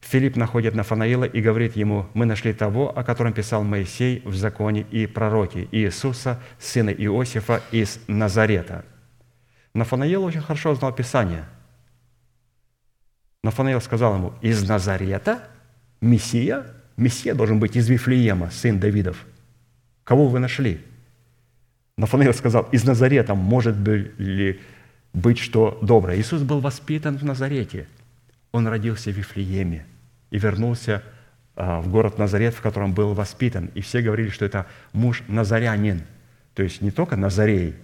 Филипп находит Нафанаила и говорит ему, «Мы нашли того, о котором писал Моисей в законе и пророке, Иисуса, сына Иосифа из Назарета». Нафанаил очень хорошо знал Писание. Нафанаил сказал ему, «Из Назарета?» Мессия? Мессия должен быть из Вифлеема, сын Давидов. Кого вы нашли? Нафанаил сказал, из Назарета может ли быть что доброе? Иисус был воспитан в Назарете. Он родился в Вифлееме и вернулся а, в город Назарет, в котором был воспитан. И все говорили, что это муж назарянин. То есть не только Назарей.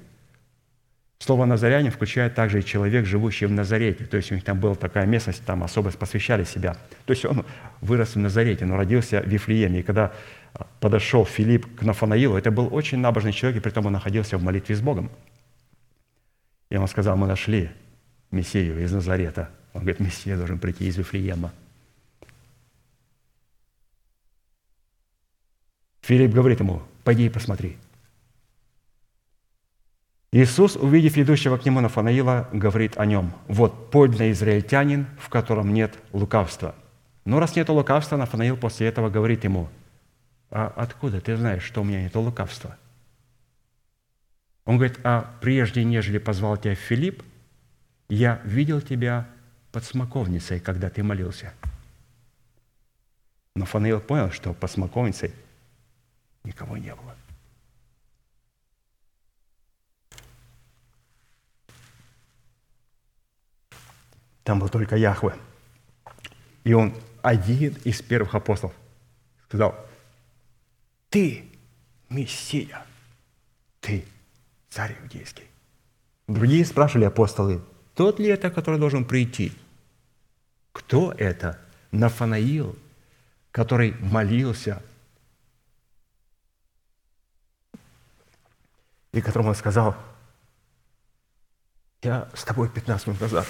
Слово «назарянин» включает также и человек, живущий в Назарете. То есть у них там была такая местность, там особо посвящали себя. То есть он вырос в Назарете, но родился в Вифлееме. И когда а, подошел Филипп к Нафанаилу, это был очень набожный человек, и при этом он находился в молитве с Богом. И он сказал, мы нашли Мессию из Назарета. Он говорит, Мессия должен прийти из Вифлеема. Филипп говорит ему, пойди и посмотри. Иисус, увидев идущего к нему Нафанаила, говорит о нем, вот подлинный израильтянин, в котором нет лукавства. Но раз нет лукавства, Нафанаил после этого говорит ему, а откуда ты знаешь, что у меня нет лукавства? Он говорит, а прежде, нежели позвал тебя Филипп, я видел тебя под смоковницей, когда ты молился. Но Фанаил понял, что под смоковницей – никого не было. Там был только Яхве. И он один из первых апостолов сказал, ты Мессия, ты царь иудейский. Другие спрашивали апостолы, тот ли это, который должен прийти? Кто это? Нафанаил, который молился и которому он сказал, я с тобой 15 минут назад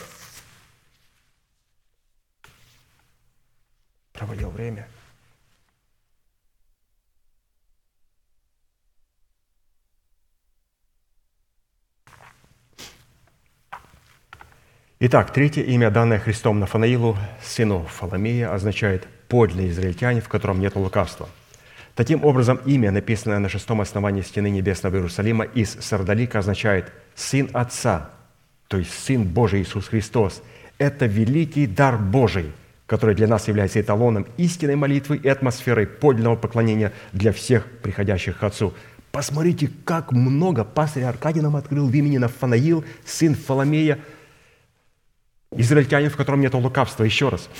проводил время. Итак, третье имя, данное Христом Нафанаилу, сыну Фаломея, означает «подлинный израильтянин, в котором нет лукавства». Таким образом, имя, написанное на шестом основании стены небесного Иерусалима из Сардалика, означает «сын Отца», то есть Сын Божий Иисус Христос. Это великий дар Божий, который для нас является эталоном истинной молитвы и атмосферой подлинного поклонения для всех приходящих к Отцу. Посмотрите, как много пастырь Аркадий нам открыл в имени Нафанаил, сын Фоломея, израильтянин, в котором нет лукавства. Еще раз –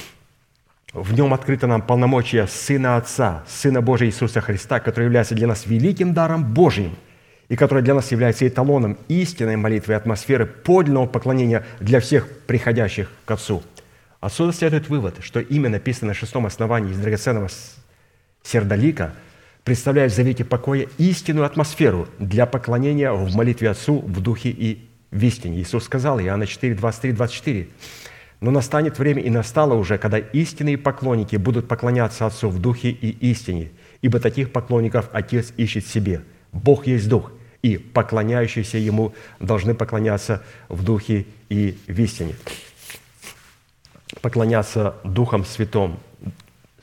в нем открыто нам полномочия Сына Отца, Сына Божия Иисуса Христа, который является для нас великим даром Божьим и который для нас является эталоном истинной молитвы и атмосферы подлинного поклонения для всех приходящих к Отцу. Отсюда следует вывод, что имя, написанное на шестом основании из драгоценного сердолика, представляет в завете покоя истинную атмосферу для поклонения в молитве Отцу в духе и в истине. Иисус сказал, Иоанна 4, 23, 24, но настанет время, и настало уже, когда истинные поклонники будут поклоняться Отцу в духе и истине, ибо таких поклонников Отец ищет себе. Бог есть Дух, и поклоняющиеся Ему должны поклоняться в духе и в истине. Поклоняться Духом Святым,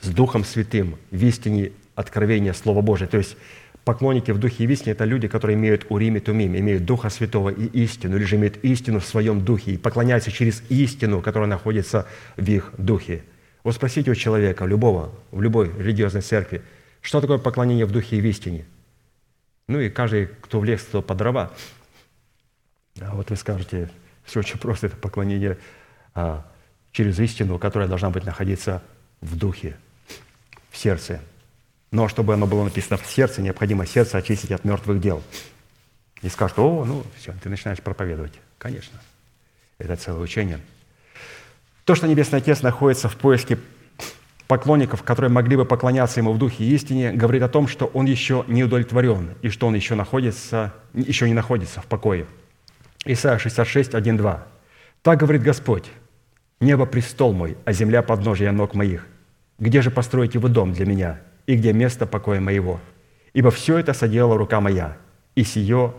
с Духом Святым, в истине откровения Слова Божия. То есть Поклонники в духе и в истине – это люди, которые имеют урим и тумим, имеют Духа Святого и истину, или же имеют истину в своем духе и поклоняются через истину, которая находится в их духе. Вот спросите у человека, любого, в любой религиозной церкви, что такое поклонение в духе и в истине? Ну и каждый, кто влез, кто по дрова. А вот вы скажете, все очень просто, это поклонение а, через истину, которая должна быть находиться в духе, в сердце – но чтобы оно было написано в сердце, необходимо сердце очистить от мертвых дел. И скажут, о, ну все, ты начинаешь проповедовать. Конечно, это целое учение. То, что Небесный Отец находится в поиске поклонников, которые могли бы поклоняться Ему в духе и истине, говорит о том, что Он еще не удовлетворен и что Он еще, находится, еще не находится в покое. Исайя 66, 1, 2. «Так говорит Господь, небо – престол мой, а земля – подножие ног моих. Где же построите вы дом для меня? и где место покоя моего. Ибо все это соделала рука моя, и сие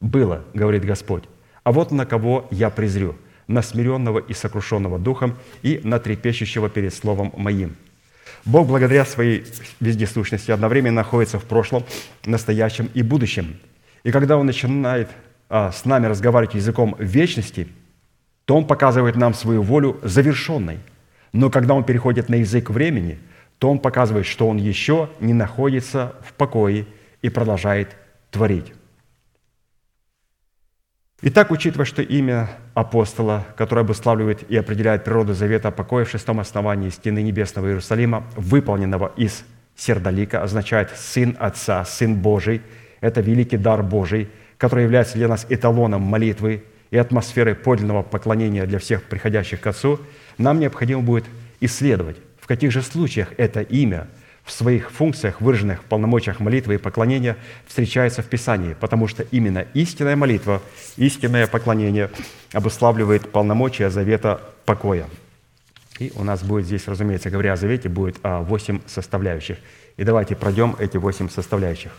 было, говорит Господь. А вот на кого я презрю, на смиренного и сокрушенного духом и на трепещущего перед словом моим. Бог благодаря своей вездесущности одновременно находится в прошлом, настоящем и будущем. И когда Он начинает а, с нами разговаривать языком вечности, то Он показывает нам свою волю завершенной. Но когда Он переходит на язык времени – то он показывает, что он еще не находится в покое и продолжает творить. Итак, учитывая, что имя апостола, которое обуславливает и определяет природу завета покоя в шестом основании стены небесного Иерусалима, выполненного из сердолика, означает «сын Отца», «сын Божий». Это великий дар Божий, который является для нас эталоном молитвы и атмосферой подлинного поклонения для всех приходящих к Отцу, нам необходимо будет исследовать, в каких же случаях это имя – в своих функциях, выраженных в полномочиях молитвы и поклонения, встречается в Писании, потому что именно истинная молитва, истинное поклонение обуславливает полномочия завета покоя. И у нас будет здесь, разумеется, говоря о завете, будет а, восемь составляющих. И давайте пройдем эти восемь составляющих.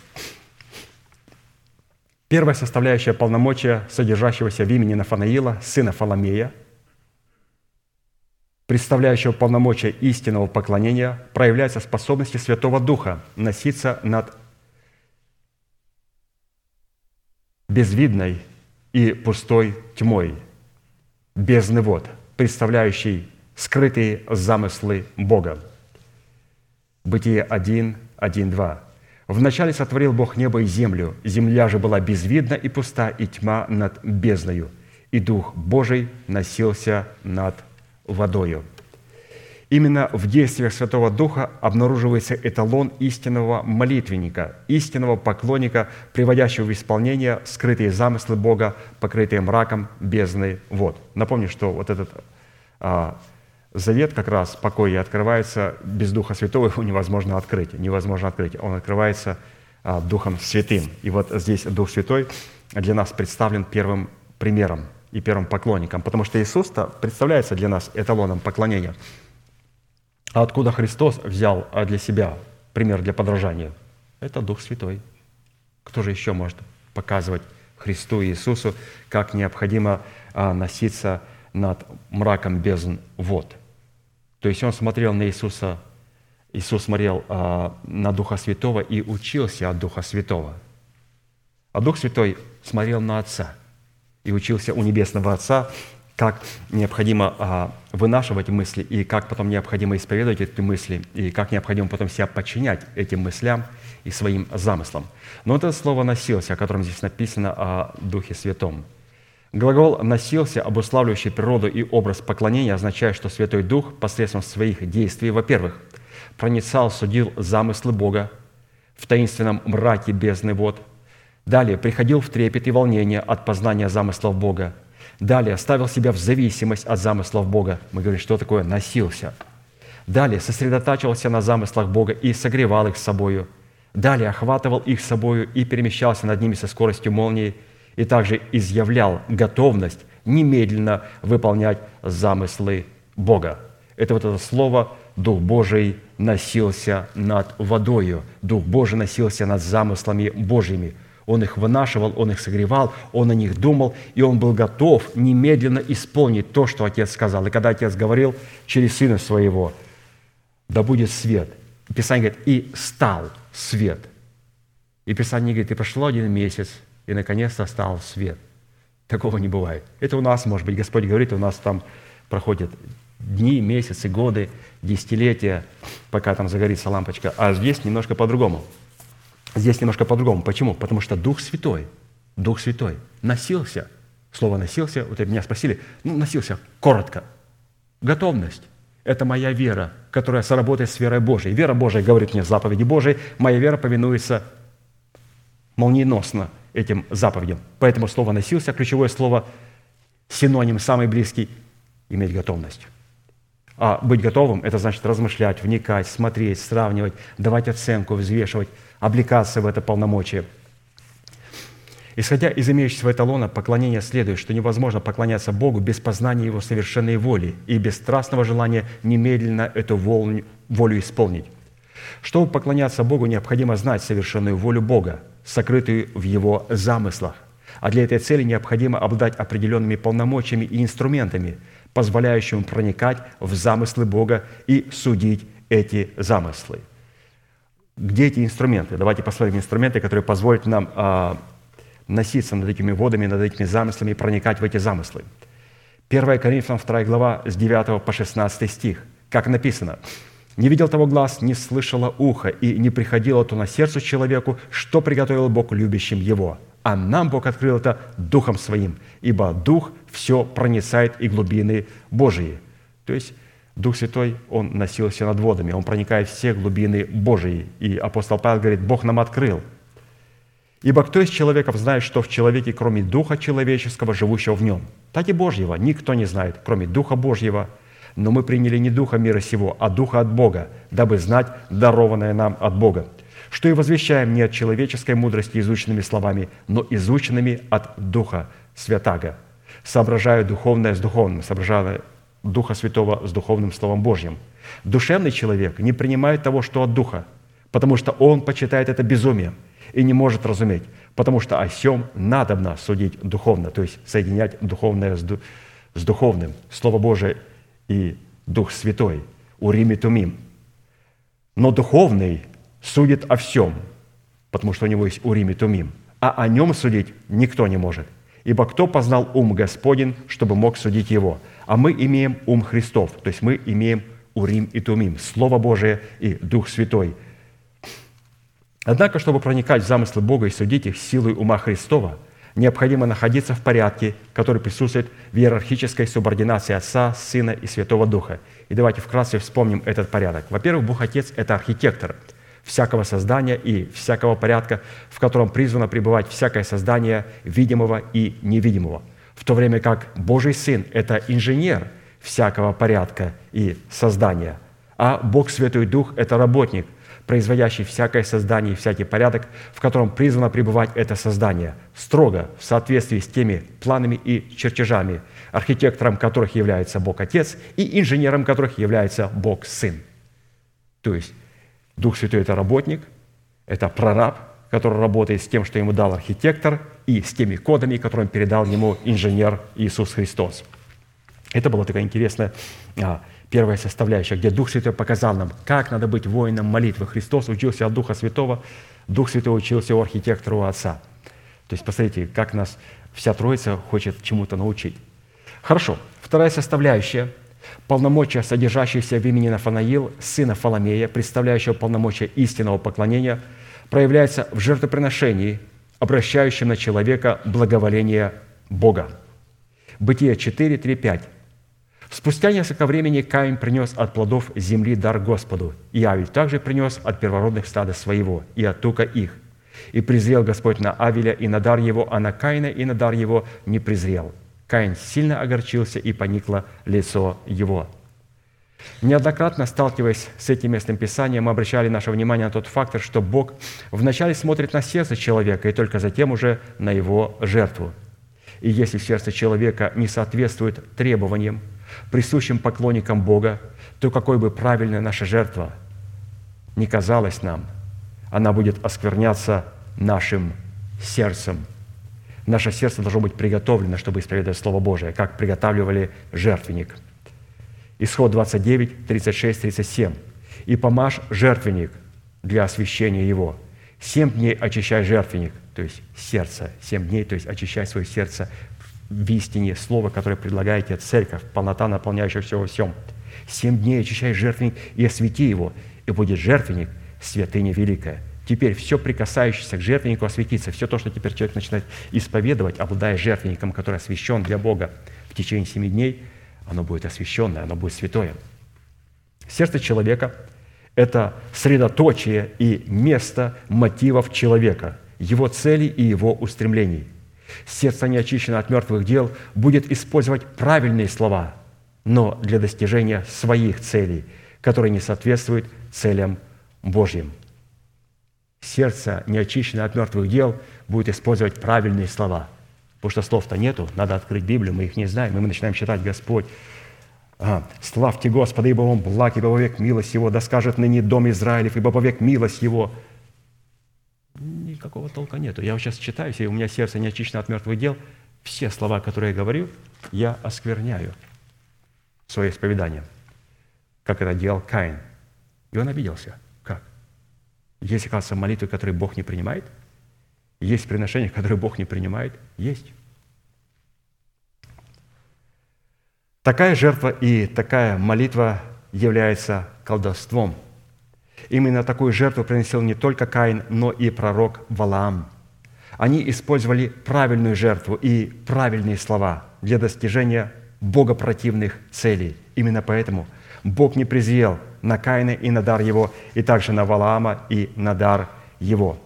Первая составляющая полномочия, содержащегося в имени Нафанаила, сына Фаломея – представляющего полномочия истинного поклонения, проявляется способности Святого Духа носиться над безвидной и пустой тьмой, бездны вод, представляющий скрытые замыслы Бога. Бытие 1, 1, 2. «Вначале сотворил Бог небо и землю, земля же была безвидна и пуста, и тьма над бездною, и Дух Божий носился над водою. Именно в действиях Святого Духа обнаруживается эталон истинного молитвенника, истинного поклонника, приводящего в исполнение скрытые замыслы Бога, покрытые мраком бездны вод. Напомню, что вот этот а, завет как раз покой открывается без Духа Святого, его невозможно открыть. Невозможно открыть. Он открывается а, Духом Святым. И вот здесь Дух Святой для нас представлен первым примером – и первым поклонником, потому что Иисус-то представляется для нас эталоном поклонения. А откуда Христос взял а, для себя пример для подражания? Это Дух Святой. Кто же еще может показывать Христу и Иисусу, как необходимо а, носиться над мраком бездн вод? То есть Он смотрел на Иисуса, Иисус смотрел а, на Духа Святого и учился от Духа Святого. А Дух Святой смотрел на Отца – и учился у Небесного Отца, как необходимо а, вынашивать мысли, и как потом необходимо исповедовать эти мысли, и как необходимо потом себя подчинять этим мыслям и своим замыслам. Но это слово «носился», о котором здесь написано о Духе Святом. Глагол «носился», обуславливающий природу и образ поклонения, означает, что Святой Дух посредством своих действий, во-первых, проницал, судил замыслы Бога в таинственном мраке бездны вод – Далее, приходил в трепет и волнение от познания замыслов Бога. Далее, ставил себя в зависимость от замыслов Бога. Мы говорим, что такое «носился». Далее, сосредотачивался на замыслах Бога и согревал их собою. Далее, охватывал их собою и перемещался над ними со скоростью молнии, и также изъявлял готовность немедленно выполнять замыслы Бога. Это вот это слово «Дух Божий носился над водою», «Дух Божий носился над замыслами Божьими», он их вынашивал, Он их согревал, Он о них думал, и Он был готов немедленно исполнить то, что Отец сказал. И когда Отец говорил через Сына Своего, да будет свет. Писание говорит, и стал свет. И Писание говорит, и прошло один месяц, и наконец-то стал свет. Такого не бывает. Это у нас, может быть, Господь говорит, у нас там проходят дни, месяцы, годы, десятилетия, пока там загорится лампочка. А здесь немножко по-другому – Здесь немножко по-другому. Почему? Потому что Дух Святой, Дух Святой носился. Слово «носился», вот меня спросили, ну, носился коротко. Готовность. Это моя вера, которая сработает с верой Божией. Вера Божия говорит мне заповеди Божией, моя вера повинуется молниеносно этим заповедям. Поэтому слово «носился», ключевое слово, синоним самый близкий – иметь готовность. А быть готовым – это значит размышлять, вникать, смотреть, сравнивать, давать оценку, взвешивать – облекаться в это полномочие. Исходя из имеющегося эталона поклонения следует, что невозможно поклоняться Богу без познания Его совершенной воли и без страстного желания немедленно эту волю исполнить. Чтобы поклоняться Богу, необходимо знать совершенную волю Бога, сокрытую в Его замыслах. А для этой цели необходимо обладать определенными полномочиями и инструментами, позволяющими проникать в замыслы Бога и судить эти замыслы – где эти инструменты? Давайте посмотрим инструменты, которые позволят нам а, носиться над этими водами, над этими замыслами и проникать в эти замыслы. 1 Коринфянам 2 глава с 9 по 16 стих. Как написано, Не видел того глаз, не слышало ухо, и не приходило то на сердце человеку, что приготовил Бог любящим его. А нам Бог открыл это Духом Своим, ибо Дух все проницает и глубины Божии. То есть Дух Святой, Он носился над водами, Он проникает в все глубины Божии. И апостол Павел говорит, Бог нам открыл. Ибо кто из человеков знает, что в человеке, кроме Духа человеческого, живущего в нем? Так и Божьего никто не знает, кроме Духа Божьего. Но мы приняли не Духа мира сего, а Духа от Бога, дабы знать дарованное нам от Бога. Что и возвещаем не от человеческой мудрости изученными словами, но изученными от Духа Святаго, соображая духовное с духовным, соображая Духа Святого с духовным Словом Божьим. Душевный человек не принимает того, что от Духа, потому что он почитает это безумием и не может разуметь, потому что о сем надобно судить духовно, то есть соединять духовное с, с духовным. Слово Божие и Дух Святой, урим и тумим. Но духовный судит о всем, потому что у него есть урим и тумим, а о нем судить никто не может. Ибо кто познал ум Господень, чтобы мог судить его – а мы имеем ум Христов, то есть мы имеем Урим и Тумим, Слово Божие и Дух Святой. Однако, чтобы проникать в замыслы Бога и судить их силой ума Христова, необходимо находиться в порядке, который присутствует в иерархической субординации Отца, Сына и Святого Духа. И давайте вкратце вспомним этот порядок. Во-первых, Бог Отец – это архитектор всякого создания и всякого порядка, в котором призвано пребывать всякое создание видимого и невидимого – в то время как Божий Сын – это инженер всякого порядка и создания, а Бог Святой Дух – это работник, производящий всякое создание и всякий порядок, в котором призвано пребывать это создание, строго в соответствии с теми планами и чертежами, архитектором которых является Бог Отец и инженером которых является Бог Сын. То есть Дух Святой – это работник, это прораб, который работает с тем, что ему дал архитектор – и с теми кодами, которые передал ему инженер Иисус Христос. Это была такая интересная а, первая составляющая, где Дух Святой показал нам, как надо быть воином молитвы. Христос учился от Духа Святого, Дух Святой учился у архитектора, у Отца. То есть, посмотрите, как нас вся Троица хочет чему-то научить. Хорошо. Вторая составляющая – полномочия, содержащиеся в имени Нафанаил, сына Фоломея, представляющего полномочия истинного поклонения, проявляется в жертвоприношении – обращающим на человека благоволение Бога. Бытие 4, 3, 5. Спустя несколько времени Каин принес от плодов земли дар Господу, и Авель также принес от первородных стада своего и от тука их. И презрел Господь на Авеля и на дар его, а на Каина и на дар его не презрел. Каин сильно огорчился, и поникло лицо его. Неоднократно сталкиваясь с этим местным писанием, мы обращали наше внимание на тот фактор, что Бог вначале смотрит на сердце человека и только затем уже на его жертву. И если сердце человека не соответствует требованиям, присущим поклонникам Бога, то какой бы правильная наша жертва не казалась нам, она будет оскверняться нашим сердцем. Наше сердце должно быть приготовлено, чтобы исповедовать Слово Божие, как приготавливали жертвенник – Исход 29, 36, 37. «И помажь жертвенник для освящения его. Семь дней очищай жертвенник, то есть сердце. Семь дней, то есть очищай свое сердце в истине слова, которое предлагает тебе церковь, полнота, наполняющая все во всем. Семь дней очищай жертвенник и освети его, и будет жертвенник святыня великая». Теперь все прикасающееся к жертвеннику осветится. Все то, что теперь человек начинает исповедовать, обладая жертвенником, который освящен для Бога в течение семи дней – оно будет освященное, оно будет святое. Сердце человека – это средоточие и место мотивов человека, его целей и его устремлений. Сердце, не очищено от мертвых дел, будет использовать правильные слова, но для достижения своих целей, которые не соответствуют целям Божьим. Сердце, не очищенное от мертвых дел, будет использовать правильные слова – Потому что слов-то нету, надо открыть Библию, мы их не знаем, и мы начинаем читать Господь. А, «Славьте Господа, ибо Он благ, ибо вовек милость Его, да скажет ныне дом Израилев, ибо вовек милость Его». Никакого толка нету. Я сейчас читаю, и у меня сердце не очищено от мертвых дел. Все слова, которые я говорю, я оскверняю свое исповедание, как это делал Каин. И он обиделся. Как? Есть, оказывается, молитвы, которые Бог не принимает – есть приношения, которые Бог не принимает? Есть. Такая жертва и такая молитва является колдовством. Именно такую жертву приносил не только Каин, но и пророк Валаам. Они использовали правильную жертву и правильные слова для достижения богопротивных целей. Именно поэтому Бог не презрел на Каина и на дар его, и также на Валаама и на дар его.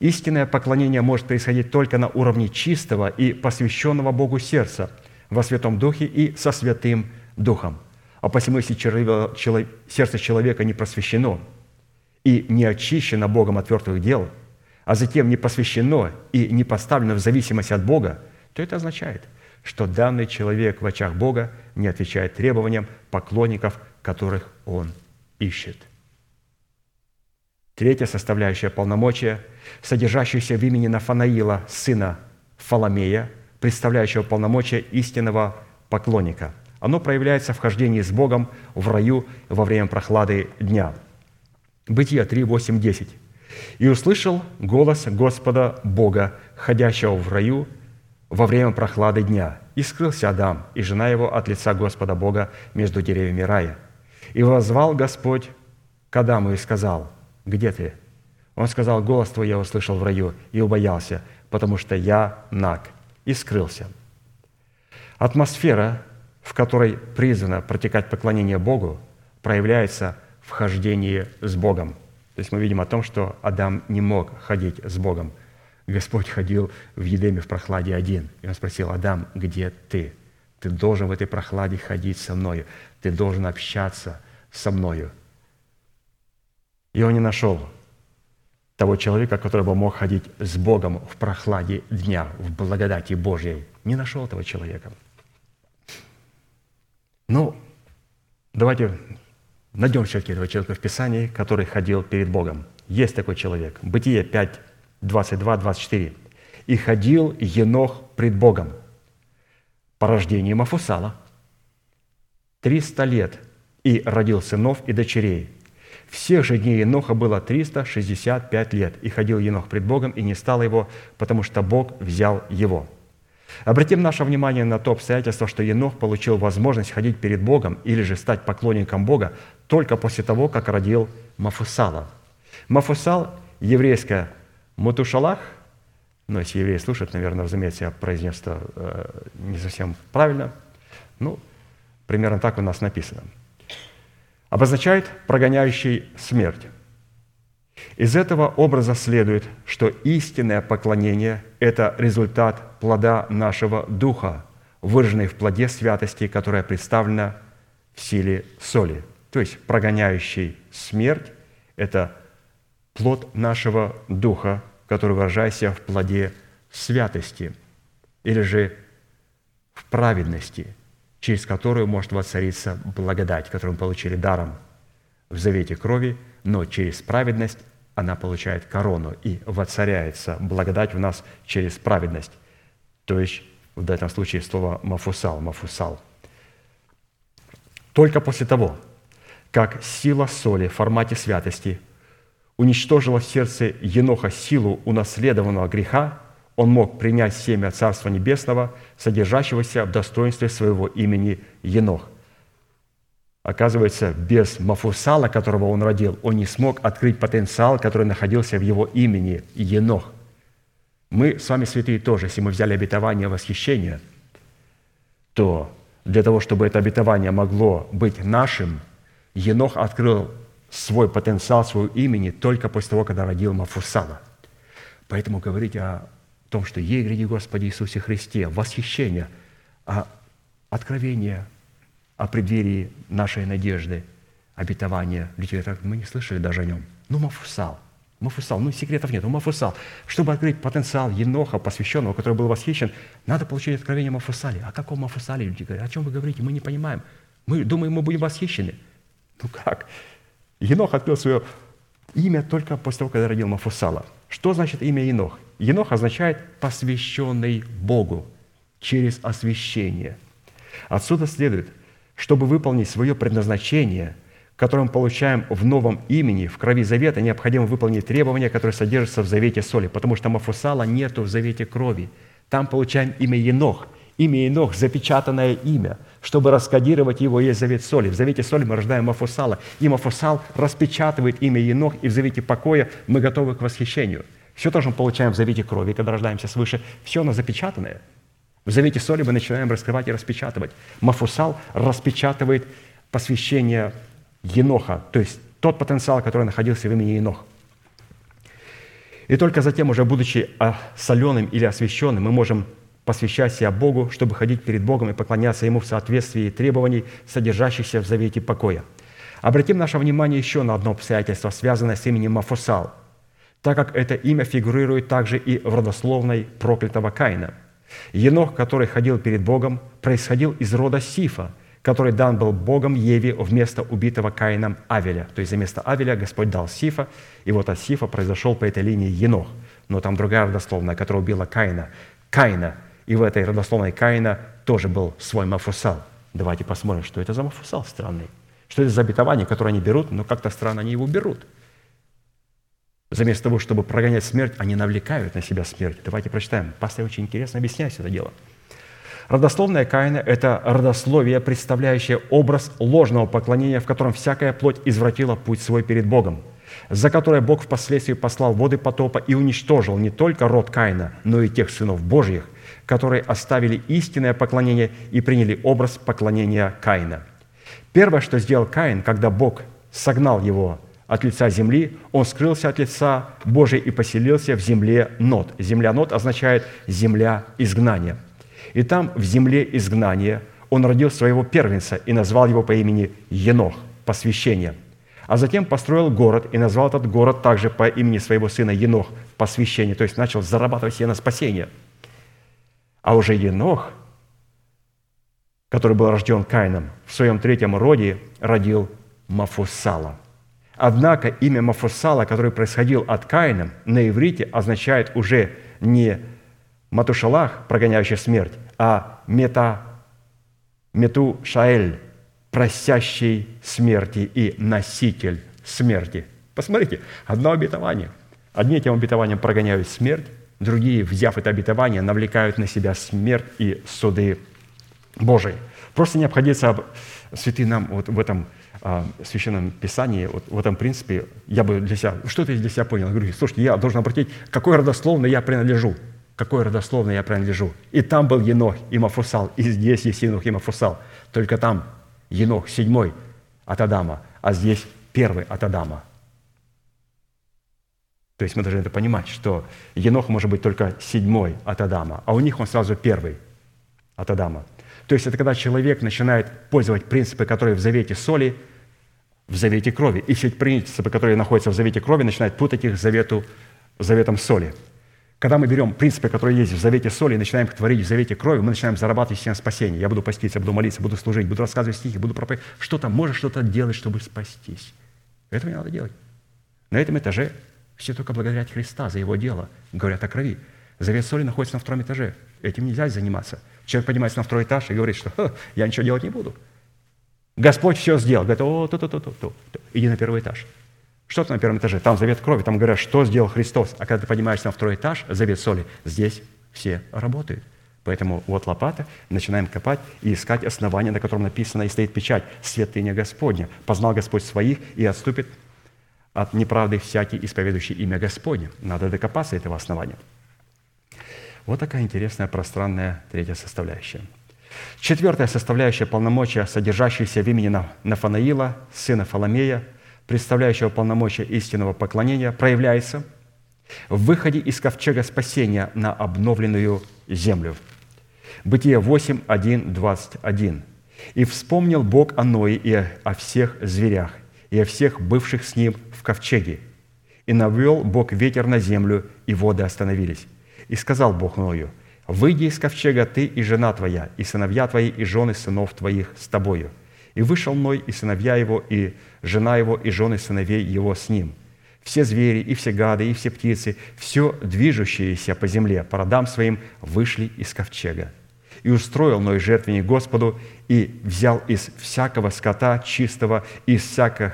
Истинное поклонение может происходить только на уровне чистого и посвященного Богу сердца, во Святом Духе и со Святым Духом. А посему, если сердце человека не просвящено и не очищено Богом от твертых дел, а затем не посвящено и не поставлено в зависимость от Бога, то это означает, что данный человек в очах Бога не отвечает требованиям поклонников, которых он ищет. Третья составляющая полномочия, содержащаяся в имени Нафанаила, сына Фаломея, представляющего полномочия истинного поклонника. Оно проявляется в хождении с Богом в раю во время прохлады дня. Бытие 3, 8, 10. «И услышал голос Господа Бога, ходящего в раю во время прохлады дня. И скрылся Адам и жена его от лица Господа Бога между деревьями рая. И возвал Господь к Адаму и сказал, где ты?» Он сказал, «Голос твой я услышал в раю и убоялся, потому что я наг» и скрылся. Атмосфера, в которой призвано протекать поклонение Богу, проявляется хождении с Богом. То есть мы видим о том, что Адам не мог ходить с Богом. Господь ходил в Едеме в прохладе один. И он спросил, Адам, где ты? Ты должен в этой прохладе ходить со мною. Ты должен общаться со мною. И он не нашел того человека, который бы мог ходить с Богом в прохладе дня, в благодати Божьей. Не нашел этого человека. Ну, давайте найдем все-таки этого человека в Писании, который ходил перед Богом. Есть такой человек. Бытие 5, 22, 24. «И ходил Енох пред Богом по рождению Мафусала. Триста лет, и родил сынов и дочерей. Всех же дней Еноха было 365 лет, и ходил Енох пред Богом, и не стало его, потому что Бог взял его». Обратим наше внимание на то обстоятельство, что Енох получил возможность ходить перед Богом или же стать поклонником Бога только после того, как родил Мафусала. Мафусал – еврейское Мутушалах, ну, если евреи слушают, наверное, разумеется, я произнес это э, не совсем правильно. Ну, примерно так у нас написано – обозначает прогоняющий смерть. Из этого образа следует, что истинное поклонение – это результат плода нашего духа, выраженный в плоде святости, которая представлена в силе соли. То есть прогоняющий смерть – это плод нашего духа, который выражается в плоде святости или же в праведности – через которую может воцариться благодать, которую мы получили даром в завете крови, но через праведность она получает корону, и воцаряется благодать в нас через праведность. То есть в этом случае слово «мафусал», «мафусал». Только после того, как сила соли в формате святости уничтожила в сердце Еноха силу унаследованного греха, он мог принять семя Царства Небесного, содержащегося в достоинстве своего имени Енох. Оказывается, без Мафусала, которого он родил, он не смог открыть потенциал, который находился в его имени Енох. Мы с вами, святые, тоже, если мы взяли обетование восхищения, то для того, чтобы это обетование могло быть нашим, Енох открыл свой потенциал, свое имени только после того, когда родил Мафусала. Поэтому говорить о том, что «Ей гряди Господи Иисусе Христе», восхищение, а откровение о преддверии нашей надежды, обетования. Говорят, мы не слышали даже о нем. Ну, Мафусал, Мафусал, ну, секретов нет, ну, Мафусал. Чтобы открыть потенциал Еноха, посвященного, который был восхищен, надо получить откровение Мафусале. О каком Мафусале люди говорят? О чем вы говорите? Мы не понимаем. Мы думаем, мы будем восхищены. Ну как? Енох открыл свое имя только после того, когда родил Мафусала. Что значит имя Енох? Енох означает «посвященный Богу» через освящение. Отсюда следует, чтобы выполнить свое предназначение, которое мы получаем в новом имени, в крови завета, необходимо выполнить требования, которые содержатся в завете соли, потому что Мафусала нету в завете крови. Там получаем имя Енох, Имя Енох – запечатанное имя, чтобы раскодировать его, есть завет соли. В завете соли мы рождаем Мафусала. И Мафусал распечатывает имя Енох, и в завете покоя мы готовы к восхищению. Все то, что мы получаем в завете крови, когда рождаемся свыше, все оно запечатанное. В завете соли мы начинаем раскрывать и распечатывать. Мафусал распечатывает посвящение Еноха, то есть тот потенциал, который находился в имени Енох. И только затем, уже будучи соленым или освященным, мы можем посвящать себя Богу, чтобы ходить перед Богом и поклоняться Ему в соответствии требований, содержащихся в завете покоя. Обратим наше внимание еще на одно обстоятельство, связанное с именем Мафусал, так как это имя фигурирует также и в родословной проклятого Каина. Енох, который ходил перед Богом, происходил из рода Сифа, который дан был Богом Еве вместо убитого Каином Авеля. То есть за место Авеля Господь дал Сифа, и вот от Сифа произошел по этой линии Енох. Но там другая родословная, которая убила Каина. Каина. И в этой родословной Каина тоже был свой Мафусал. Давайте посмотрим, что это за Мафусал странный. Что это за обетование, которое они берут, но как-то странно они его берут. Заместо того, чтобы прогонять смерть, они навлекают на себя смерть. Давайте прочитаем. Пастор очень интересно объясняет это дело – Родословная Каина – это родословие, представляющее образ ложного поклонения, в котором всякая плоть извратила путь свой перед Богом, за которое Бог впоследствии послал воды потопа и уничтожил не только род Каина, но и тех сынов Божьих, которые оставили истинное поклонение и приняли образ поклонения Каина. Первое, что сделал Каин, когда Бог согнал его от лица земли, он скрылся от лица Божия и поселился в земле Нот. Земля Нот означает «земля изгнания». И там, в земле изгнания, он родил своего первенца и назвал его по имени Енох, посвящение. А затем построил город и назвал этот город также по имени своего сына Енох, посвящение, то есть начал зарабатывать себе на спасение. А уже Енох, который был рожден Каином, в своем третьем роде родил Мафусала. Однако имя Мафусала, который происходил от Каина, на иврите означает уже не Матушалах, прогоняющий смерть, а мета, мету шаэль, просящий смерти и носитель смерти. Посмотрите, одно обетование. Одни этим обетованием прогоняют смерть, другие, взяв это обетование, навлекают на себя смерть и суды Божии. Просто необходимо, святые нам вот в этом а, священном писании, вот в этом принципе, я бы для себя, что ты для себя понял? Я говорю, слушайте, я должен обратить, какой родословно я принадлежу – какой родословно я принадлежу. И там был Енох и Мафусал, и здесь есть Енох и Мафусал. Только там Енох седьмой от Адама, а здесь первый от Адама. То есть мы должны это понимать, что Енох может быть только седьмой от Адама, а у них он сразу первый от Адама. То есть это когда человек начинает пользовать принципы, которые в завете соли, в завете крови. И все эти принципы, которые находятся в завете крови, начинают путать их завету, заветом соли – когда мы берем принципы, которые есть в завете соли, и начинаем их творить в завете крови, мы начинаем зарабатывать себе спасение. Я буду поститься, буду молиться, буду служить, буду рассказывать стихи, буду проповедовать. Что-то, можешь что-то делать, чтобы спастись. Этого не надо делать. На этом этаже все только благодарят Христа за Его дело. Говорят о крови. Завет соли находится на втором этаже. Этим нельзя заниматься. Человек поднимается на второй этаж и говорит, что я ничего делать не буду. Господь все сделал. Говорит, о, то-то-то-то. Иди на первый этаж. Что то на первом этаже? Там завет крови, там говорят, что сделал Христос. А когда ты поднимаешься на второй этаж, завет соли, здесь все работают. Поэтому вот лопата, начинаем копать и искать основание, на котором написано и стоит печать «Святыня Господня». «Познал Господь своих и отступит от неправды всякий, исповедующий имя Господне». Надо докопаться этого основания. Вот такая интересная пространная третья составляющая. Четвертая составляющая полномочия, содержащаяся в имени Нафанаила, сына Фоломея – представляющего полномочия истинного поклонения, проявляется в выходе из ковчега спасения на обновленную землю. Бытие 8, 1, 21. «И вспомнил Бог о Ное и о всех зверях, и о всех бывших с ним в ковчеге. И навел Бог ветер на землю, и воды остановились. И сказал Бог Ною, «Выйди из ковчега ты и жена твоя, и сыновья твои, и жены сынов твоих с тобою, и вышел Ной, и сыновья его, и жена его, и жены сыновей его с ним. Все звери, и все гады, и все птицы, все движущиеся по земле, по родам своим, вышли из ковчега. И устроил Ной жертвенник Господу, и взял из всякого скота чистого, из всяких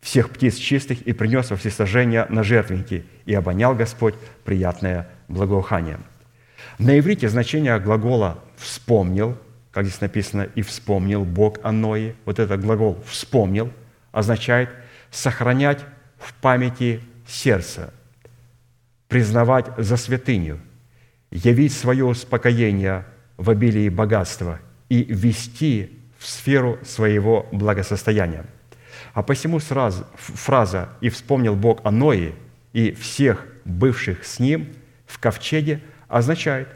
всех птиц чистых, и принес во всесожжение на жертвенники, и обонял Господь приятное благоухание». На иврите значение глагола вспомнил, как здесь написано, и вспомнил Бог о Ное. Вот этот глагол «вспомнил» означает сохранять в памяти сердца, признавать за святыню, явить свое успокоение в обилии богатства и вести в сферу своего благосостояния. А посему сразу фраза «и вспомнил Бог о Ное и всех бывших с ним в ковчеге» означает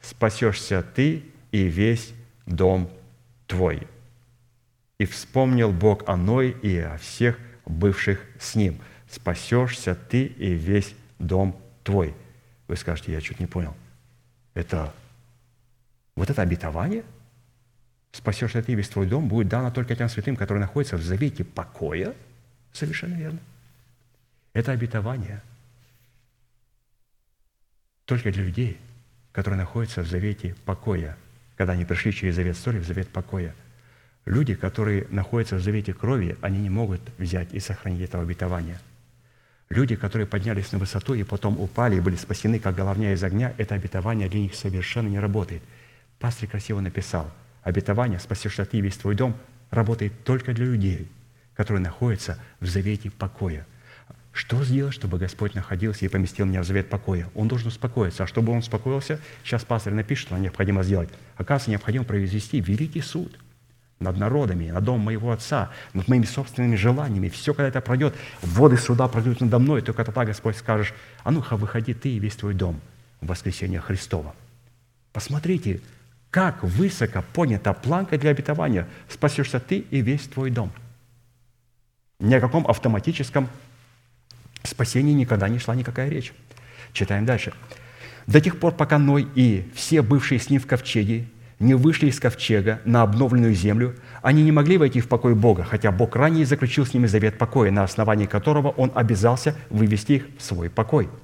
«спасешься ты и весь дом твой». И вспомнил Бог о Ное и о всех бывших с ним. Спасешься ты и весь дом твой. Вы скажете, я чуть не понял. Это вот это обетование – спасешься ты, весь твой дом будет дано только тем святым, которые находятся в завете покоя. Совершенно верно. Это обетование только для людей, которые находятся в завете покоя, когда они пришли через завет ссоры в завет покоя. Люди, которые находятся в завете крови, они не могут взять и сохранить этого обетования. Люди, которые поднялись на высоту и потом упали и были спасены, как головня из огня, это обетование для них совершенно не работает. Пастор красиво написал – обетование «спасешься ты весь твой дом» работает только для людей, которые находятся в завете покоя. Что сделать, чтобы Господь находился и поместил меня в завет покоя? Он должен успокоиться. А чтобы он успокоился, сейчас пастор напишет, что необходимо сделать. Оказывается, необходимо произвести великий суд над народами, над домом моего отца, над моими собственными желаниями. Все, когда это пройдет, воды суда пройдут надо мной, только тогда Господь скажешь, а ну-ка, выходи ты и весь твой дом в воскресенье Христова. Посмотрите, как высоко понята планка для обетования. Спасешься ты и весь твой дом. Ни о каком автоматическом спасении никогда не шла никакая речь. Читаем дальше. До тех пор, пока Ной и все бывшие с ним в ковчеге не вышли из ковчега на обновленную землю, они не могли войти в покой Бога, хотя Бог ранее заключил с ними завет покоя, на основании которого Он обязался вывести их в свой покой –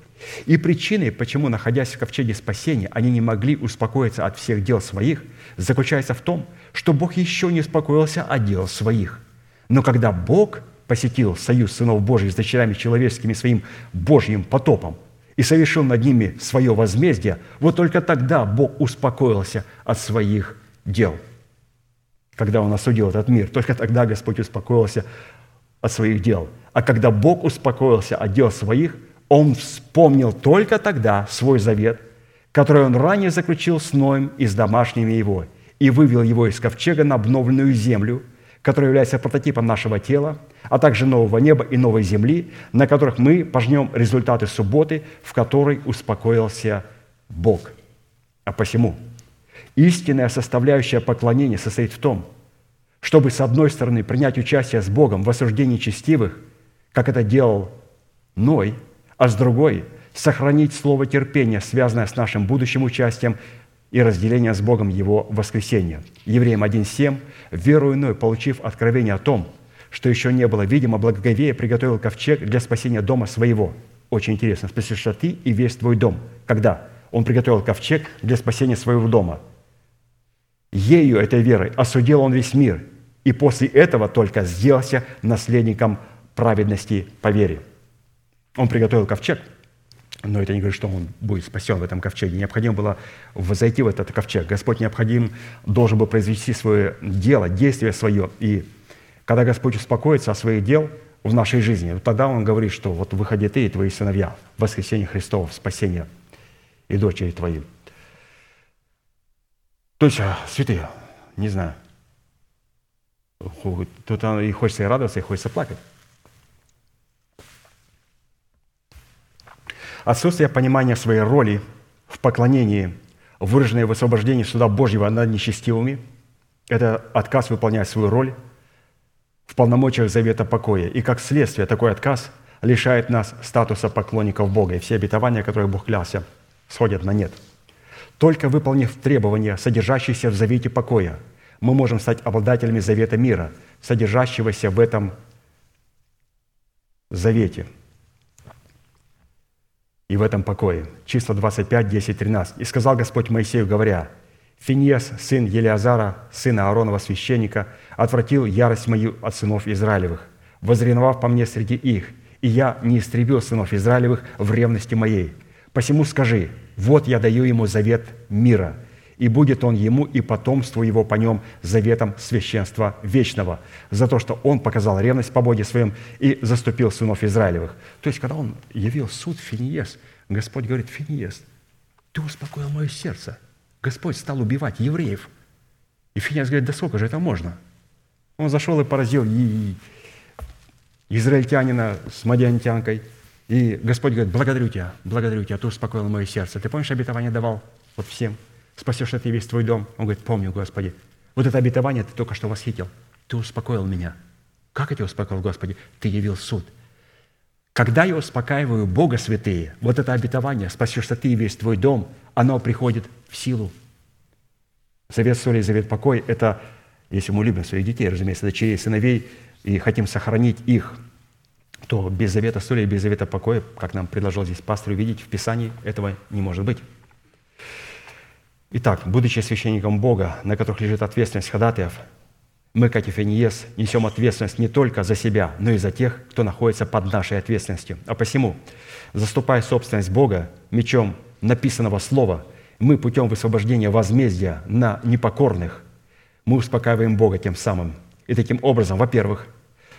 и причиной, почему, находясь в ковчеге спасения, они не могли успокоиться от всех дел своих, заключается в том, что Бог еще не успокоился от дел своих. Но когда Бог посетил союз сынов Божьих с дочерями человеческими своим Божьим потопом и совершил над ними свое возмездие, вот только тогда Бог успокоился от своих дел. Когда Он осудил этот мир, только тогда Господь успокоился от своих дел. А когда Бог успокоился от дел своих – он вспомнил только тогда свой завет, который он ранее заключил с Ноем и с домашними его, и вывел его из ковчега на обновленную землю, которая является прототипом нашего тела, а также нового неба и новой земли, на которых мы пожнем результаты субботы, в которой успокоился Бог. А посему истинная составляющая поклонения состоит в том, чтобы, с одной стороны, принять участие с Богом в осуждении честивых, как это делал Ной – а с другой – сохранить слово терпения, связанное с нашим будущим участием и разделением с Богом Его воскресения. Евреям 1.7 «Веру иной, получив откровение о том, что еще не было видимо, благоговея приготовил ковчег для спасения дома своего». Очень интересно. «Спасешься ты и весь твой дом». Когда? Он приготовил ковчег для спасения своего дома. Ею, этой верой, осудил он весь мир, и после этого только сделался наследником праведности по вере. Он приготовил ковчег, но это не говорит, что он будет спасен в этом ковчеге. Необходимо было возойти в этот ковчег. Господь необходим должен был произвести свое дело, действие свое. И когда Господь успокоится о своих дел в нашей жизни, тогда Он говорит, что вот выходи ты и твои сыновья в воскресенье Христова, в спасение и дочери твои. То есть, а, святые, не знаю, тут и хочется и радоваться, и хочется плакать. Отсутствие понимания своей роли в поклонении, выраженное в освобождении суда Божьего над нечестивыми, это отказ выполнять свою роль в полномочиях завета покоя. И как следствие такой отказ лишает нас статуса поклонников Бога, и все обетования, которые Бог клялся, сходят на нет. Только выполнив требования, содержащиеся в завете покоя, мы можем стать обладателями завета мира, содержащегося в этом завете – и в этом покое. Числа 25, 10, 13. «И сказал Господь Моисею, говоря, Финьес, сын Елиазара, сына Ааронова священника, отвратил ярость мою от сынов Израилевых, возреновав по мне среди их, и я не истребил сынов Израилевых в ревности моей. Посему скажи, вот я даю ему завет мира, и будет он ему и потомству его по нем заветом священства вечного, за то, что он показал ревность по Боге своем и заступил сынов Израилевых». То есть, когда он явил суд Финиес, Господь говорит, «Финиес, ты успокоил мое сердце». Господь стал убивать евреев. И Финиес говорит, да сколько же это можно? Он зашел и поразил и израильтянина с мадиантянкой. И Господь говорит, благодарю тебя, благодарю тебя, ты успокоил мое сердце. Ты помнишь, обетование давал вот всем? Спасешь ты весь твой дом. Он говорит, помню, Господи. Вот это обетование ты только что восхитил. Ты успокоил меня. Как я тебя успокоил, Господи? Ты явил суд. Когда я успокаиваю Бога святые, вот это обетование, спасешься ты и весь твой дом, оно приходит в силу. Завет соли и завет покой – это, если мы любим своих детей, разумеется, дочерей, сыновей, и хотим сохранить их, то без завета соли и без завета покоя, как нам предложил здесь пастор увидеть, в Писании этого не может быть. Итак, будучи священником Бога, на которых лежит ответственность ходатаев, мы, как и Финиес, несем ответственность не только за себя, но и за тех, кто находится под нашей ответственностью. А посему, заступая собственность Бога мечом написанного слова, мы путем высвобождения возмездия на непокорных, мы успокаиваем Бога тем самым. И таким образом, во-первых,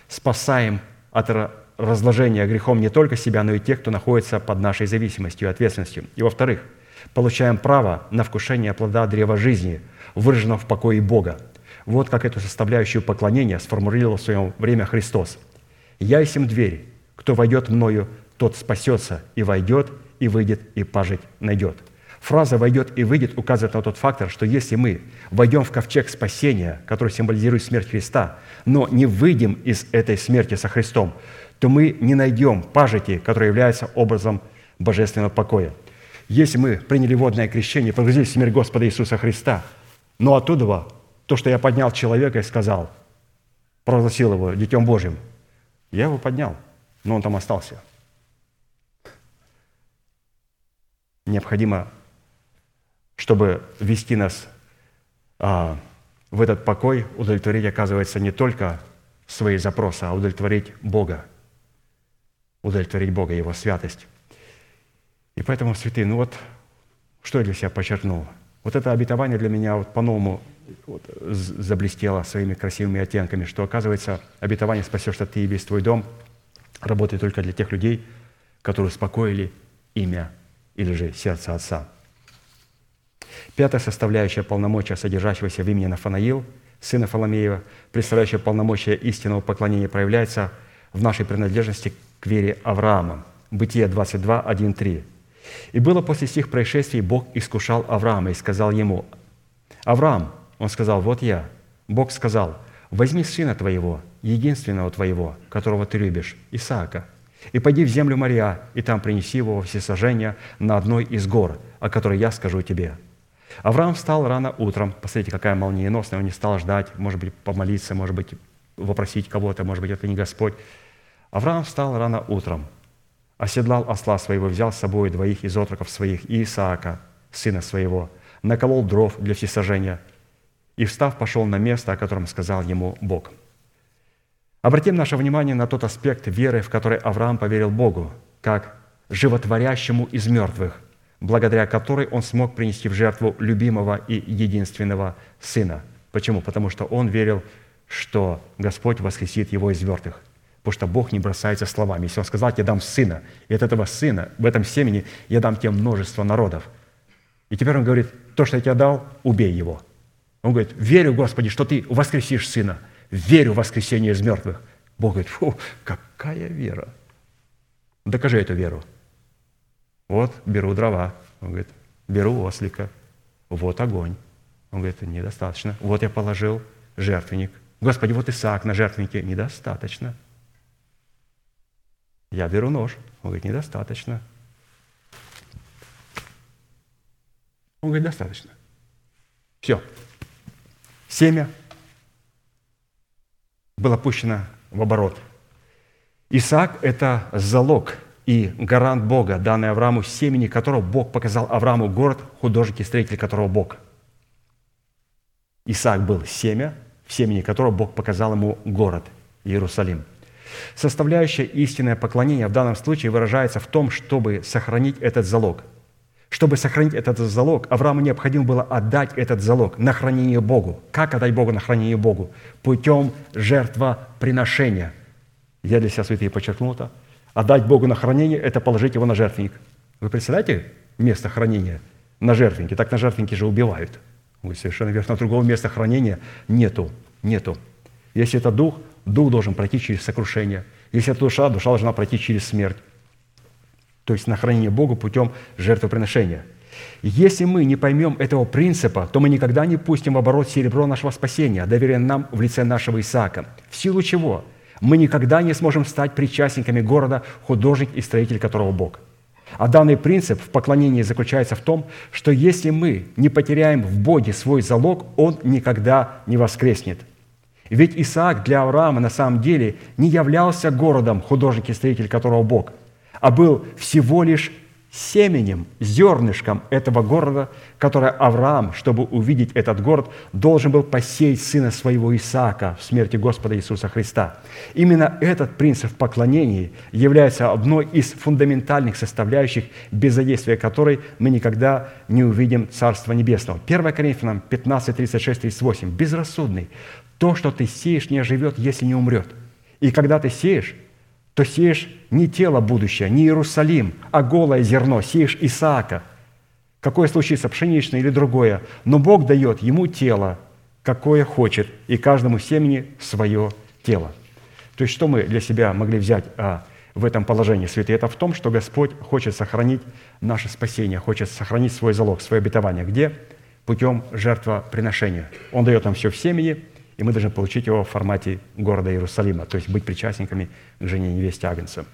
спасаем от разложения грехом не только себя, но и тех, кто находится под нашей зависимостью и ответственностью. И во-вторых, получаем право на вкушение плода древа жизни, выраженного в покое Бога – вот как эту составляющую поклонения сформулировал в свое время Христос. «Я есть дверь, кто войдет мною, тот спасется, и войдет, и выйдет, и пажить найдет». Фраза «войдет и выйдет» указывает на тот фактор, что если мы войдем в ковчег спасения, который символизирует смерть Христа, но не выйдем из этой смерти со Христом, то мы не найдем пажити, который является образом божественного покоя. Если мы приняли водное крещение, погрузились в смерть Господа Иисуса Христа, но оттуда то, что я поднял человека и сказал, провозгласил его Детем Божьим, я его поднял, но он там остался. Необходимо, чтобы вести нас а, в этот покой, удовлетворить, оказывается, не только свои запросы, а удовлетворить Бога, удовлетворить Бога, Его святость. И поэтому, святые, ну вот, что я для себя подчеркнул? Вот это обетование для меня вот по-новому вот, заблестело своими красивыми оттенками, что, оказывается, обетование «спасешь ты и весь твой дом» работает только для тех людей, которые успокоили имя или же сердце Отца. Пятая составляющая полномочия, содержащегося в имени Нафанаил, сына Фоломеева, представляющая полномочия истинного поклонения, проявляется в нашей принадлежности к вере Авраама. Бытие 22, 1, 3. «И было после сих происшествий Бог искушал Авраама и сказал ему, «Авраам, он сказал, вот я. Бог сказал, возьми сына твоего, единственного твоего, которого ты любишь, Исаака, и пойди в землю Мария, и там принеси его во всесожжение на одной из гор, о которой я скажу тебе». Авраам встал рано утром. Посмотрите, какая молниеносная. Он не стал ждать, может быть, помолиться, может быть, вопросить кого-то, может быть, это не Господь. Авраам встал рано утром, оседлал осла своего, взял с собой двоих из отроков своих и Исаака, сына своего, наколол дров для всесожжения – и, встав, пошел на место, о котором сказал ему Бог. Обратим наше внимание на тот аспект веры, в который Авраам поверил Богу, как животворящему из мертвых, благодаря которой он смог принести в жертву любимого и единственного сына. Почему? Потому что он верил, что Господь воскресит его из мертвых. Потому что Бог не бросается словами. Если Он сказал, я дам сына, и от этого сына, в этом семени я дам тебе множество народов. И теперь Он говорит, то, что я тебе дал, убей его – он говорит, верю, Господи, что Ты воскресишь Сына. Верю в воскресение из мертвых. Бог говорит, фу, какая вера. Докажи эту веру. Вот, беру дрова. Он говорит, беру ослика. Вот огонь. Он говорит, недостаточно. Вот я положил жертвенник. Господи, вот Исаак на жертвеннике. Недостаточно. Я беру нож. Он говорит, недостаточно. Он говорит, достаточно. Все, семя было пущено в оборот. Исаак – это залог и гарант Бога, данный Аврааму, семени которого Бог показал Аврааму город, художник и строитель которого Бог. Исаак был семя, в семени которого Бог показал ему город, Иерусалим. Составляющая истинное поклонение в данном случае выражается в том, чтобы сохранить этот залог – Чтобы сохранить этот залог, Аврааму необходимо было отдать этот залог на хранение Богу. Как отдать Богу на хранение Богу? Путем жертвоприношения. Я для себя, святые, подчеркнул это. Отдать Богу на хранение – это положить его на жертвенник. Вы представляете место хранения на жертвеннике? Так на жертвеннике же убивают. Вы совершенно верно. Другого места хранения нету. Нету. Если это дух, дух должен пройти через сокрушение. Если это душа, душа должна пройти через смерть. То есть на хранение Богу путем жертвоприношения. Если мы не поймем этого принципа, то мы никогда не пустим в оборот серебро нашего спасения, доверенное нам в лице нашего Исаака. В силу чего? Мы никогда не сможем стать причастниками города, художник и строитель которого Бог. А данный принцип в поклонении заключается в том, что если мы не потеряем в Боге свой залог, он никогда не воскреснет – ведь Исаак для Авраама на самом деле не являлся городом, художник и строитель которого Бог, а был всего лишь семенем, зернышком этого города, которое Авраам, чтобы увидеть этот город, должен был посеять сына своего Исаака в смерти Господа Иисуса Христа. Именно этот принцип поклонения является одной из фундаментальных составляющих, без задействия которой мы никогда не увидим Царство Небесного. 1 Коринфянам 15, 36, 38. «Безрассудный, то, что ты сеешь, не оживет, если не умрет. И когда ты сеешь, то сеешь не тело будущее, не Иерусалим, а голое зерно, сеешь Исаака. Какое случится, пшеничное или другое, но Бог дает ему тело, какое хочет, и каждому семени свое тело. То есть что мы для себя могли взять а, в этом положении, святые? Это в том, что Господь хочет сохранить наше спасение, хочет сохранить свой залог, свое обетование. Где? Путем жертвоприношения. Он дает нам все в семени – и мы должны получить его в формате города Иерусалима, то есть быть причастниками к жене невесте Агнца.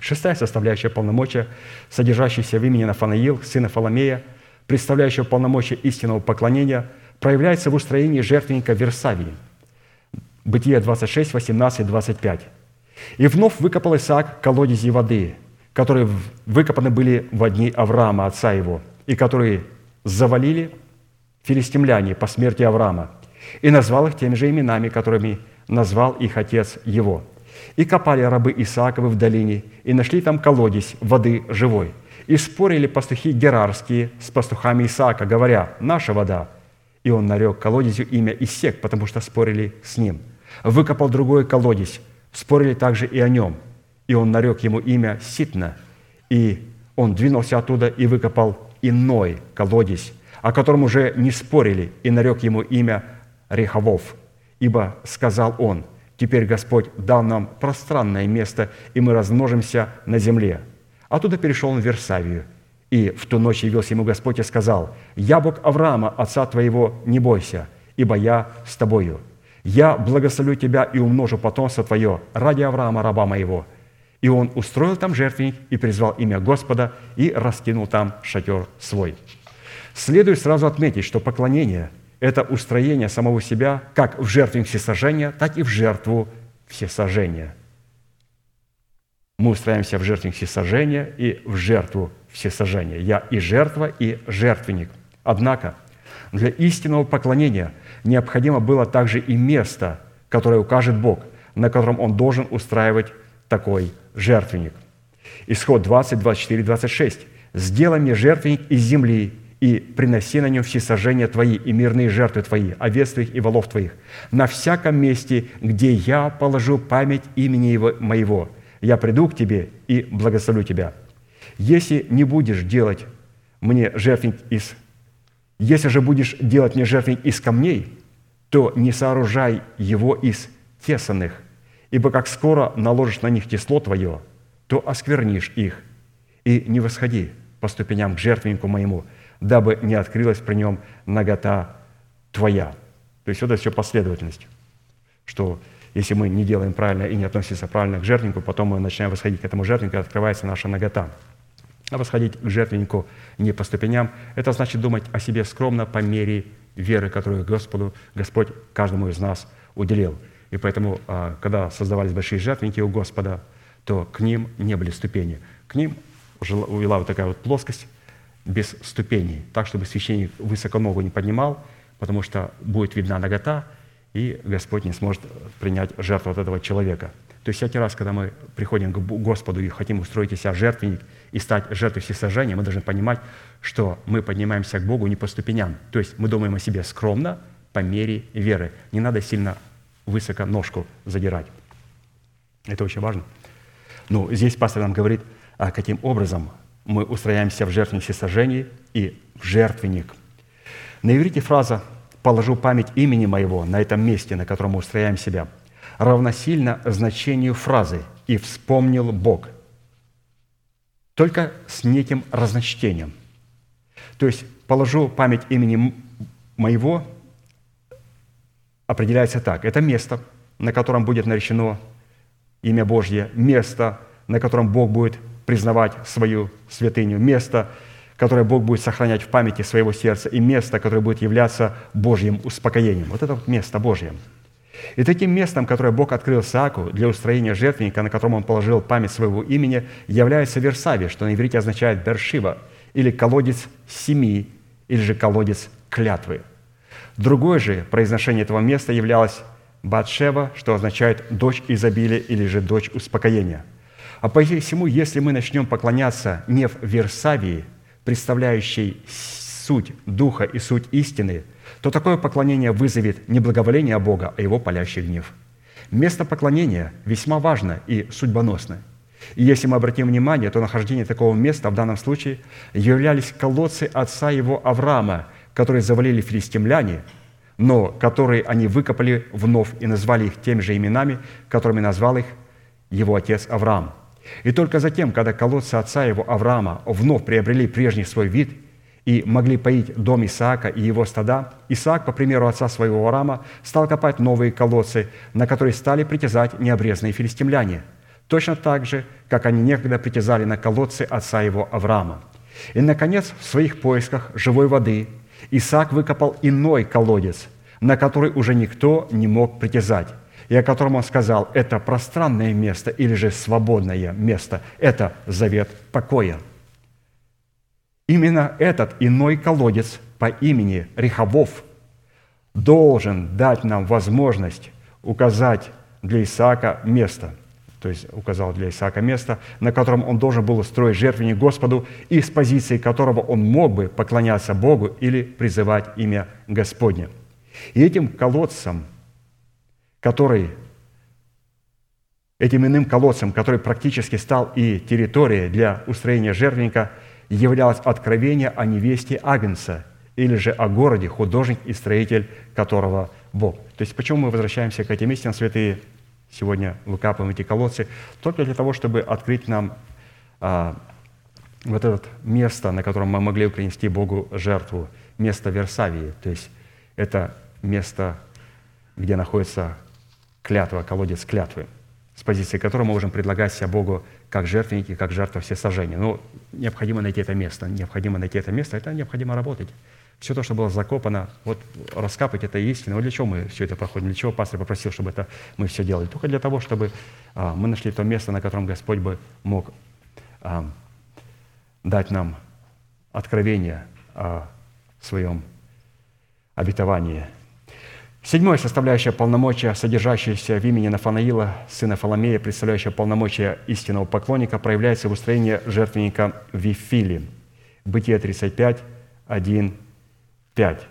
Шестая составляющая полномочия, содержащаяся в имени Нафанаил, сына Фоломея, представляющая полномочия истинного поклонения, проявляется в устроении жертвенника Версавии. Бытие 26, 18, 25. «И вновь выкопал Исаак колодези воды, которые выкопаны были в дни Авраама, отца его, и которые завалили филистимляне по смерти Авраама, и назвал их теми же именами, которыми назвал их отец его. И копали рабы Исааковы в долине, и нашли там колодец воды живой. И спорили пастухи герарские с пастухами Исаака, говоря, «Наша вода». И он нарек колодезю имя Исек, потому что спорили с ним. Выкопал другой колодец, спорили также и о нем. И он нарек ему имя Ситна. И он двинулся оттуда и выкопал иной колодец, о котором уже не спорили, и нарек ему имя Реховов, ибо сказал он, «Теперь Господь дал нам пространное место, и мы размножимся на земле». Оттуда перешел он в Версавию, и в ту ночь явился ему Господь и сказал, «Я Бог Авраама, отца твоего, не бойся, ибо я с тобою. Я благословлю тебя и умножу потомство твое ради Авраама, раба моего». И он устроил там жертвенник и призвал имя Господа и раскинул там шатер свой. Следует сразу отметить, что поклонение – это устроение самого себя как в жертвенник всесожжения, так и в жертву всесожжения. Мы устраиваемся в жертвенник всесожжения и в жертву всесожжения. Я и жертва, и жертвенник. Однако для истинного поклонения необходимо было также и место, которое укажет Бог, на котором Он должен устраивать такой жертвенник. Исход 20, 24, 26. «Сделай мне жертвенник из земли, и приноси на нем всесожжения Твои и мирные жертвы Твои, овец Твоих и волов Твоих, на всяком месте, где я положу память имени его, моего. Я приду к Тебе и благословлю Тебя. Если не будешь делать мне жертвенник из... Если же будешь делать мне жертвенник из камней, то не сооружай его из тесанных, ибо как скоро наложишь на них тесло Твое, то осквернишь их, и не восходи по ступеням к жертвеннику моему, дабы не открылась при нем нагота твоя». То есть вот это все последовательность, что если мы не делаем правильно и не относимся правильно к жертвеннику, потом мы начинаем восходить к этому жертвеннику, открывается наша нагота. А восходить к жертвеннику не по ступеням – это значит думать о себе скромно по мере веры, которую Господу, Господь каждому из нас уделил. И поэтому, а, когда создавались большие жертвенники у Господа, то к ним не были ступени. К ним увела вот такая вот плоскость, без ступеней, так, чтобы священник высоко ногу не поднимал, потому что будет видна нагота, и Господь не сможет принять жертву от этого человека. То есть всякий раз, когда мы приходим к Господу и хотим устроить из себя жертвенник и стать жертвой всесожжения, мы должны понимать, что мы поднимаемся к Богу не по ступеням. То есть мы думаем о себе скромно, по мере веры. Не надо сильно высоко ножку задирать. Это очень важно. Ну, здесь пастор нам говорит, а каким образом мы устрояемся в жертвенник всесожжений и в жертвенник. На иврите фраза «положу память имени моего на этом месте, на котором мы устрояем себя» равносильно значению фразы «и вспомнил Бог», только с неким разночтением. То есть «положу память имени моего» определяется так. Это место, на котором будет наречено имя Божье, место, на котором Бог будет признавать свою святыню, место, которое Бог будет сохранять в памяти своего сердца, и место, которое будет являться Божьим успокоением. Вот это вот место Божье. И таким местом, которое Бог открыл Сааку для устроения жертвенника, на котором он положил память своего имени, является Версавия, что на иврите означает Бершива, или колодец семи, или же колодец клятвы. Другое же произношение этого места являлось Батшева, что означает «дочь изобилия» или же «дочь успокоения». А посему, если мы начнем поклоняться не в Версавии, представляющей суть Духа и суть истины, то такое поклонение вызовет не благоволение Бога, а его палящий гнев. Место поклонения весьма важно и судьбоносно. И если мы обратим внимание, то нахождение такого места в данном случае являлись колодцы отца его Авраама, которые завалили филистимляне, но которые они выкопали вновь и назвали их теми же именами, которыми назвал их его отец Авраам – и только затем, когда колодцы отца его Авраама вновь приобрели прежний свой вид и могли поить дом Исаака и его стада, Исаак, по примеру отца своего Авраама, стал копать новые колодцы, на которые стали притязать необрезанные филистимляне, точно так же, как они некогда притязали на колодцы отца его Авраама. И, наконец, в своих поисках живой воды Исаак выкопал иной колодец, на который уже никто не мог притязать, и о котором он сказал, это пространное место или же свободное место, это завет покоя. Именно этот иной колодец по имени Рехабов должен дать нам возможность указать для Исаака место, то есть указал для Исаака место, на котором он должен был устроить жертвенник Господу, и с позиции которого он мог бы поклоняться Богу или призывать имя Господне. И этим колодцем – который этим иным колодцем, который практически стал и территорией для устроения жертвенника, являлось откровение о невесте Агнца или же о городе, художник и строитель которого Бог. То есть почему мы возвращаемся к этим истинам, святые, сегодня выкапываем эти колодцы? Только для того, чтобы открыть нам а, вот это место, на котором мы могли принести Богу жертву, место Версавии. То есть это место, где находится клятва, колодец клятвы, с позиции которой мы можем предлагать себя Богу как жертвенники, как жертва все сожжения. Но необходимо найти это место. Необходимо найти это место, это необходимо работать. Все то, что было закопано, вот раскапать это истину. Вот для чего мы все это проходим? Для чего пастор попросил, чтобы это мы все делали? Только для того, чтобы а, мы нашли то место, на котором Господь бы мог а, дать нам откровение о своем обетовании – Седьмое составляющее полномочия, содержащееся в имени Нафанаила, сына Фоломея, представляющее полномочия истинного поклонника, проявляется в устроении жертвенника в Вифиле. Бытие 35, 1, 5.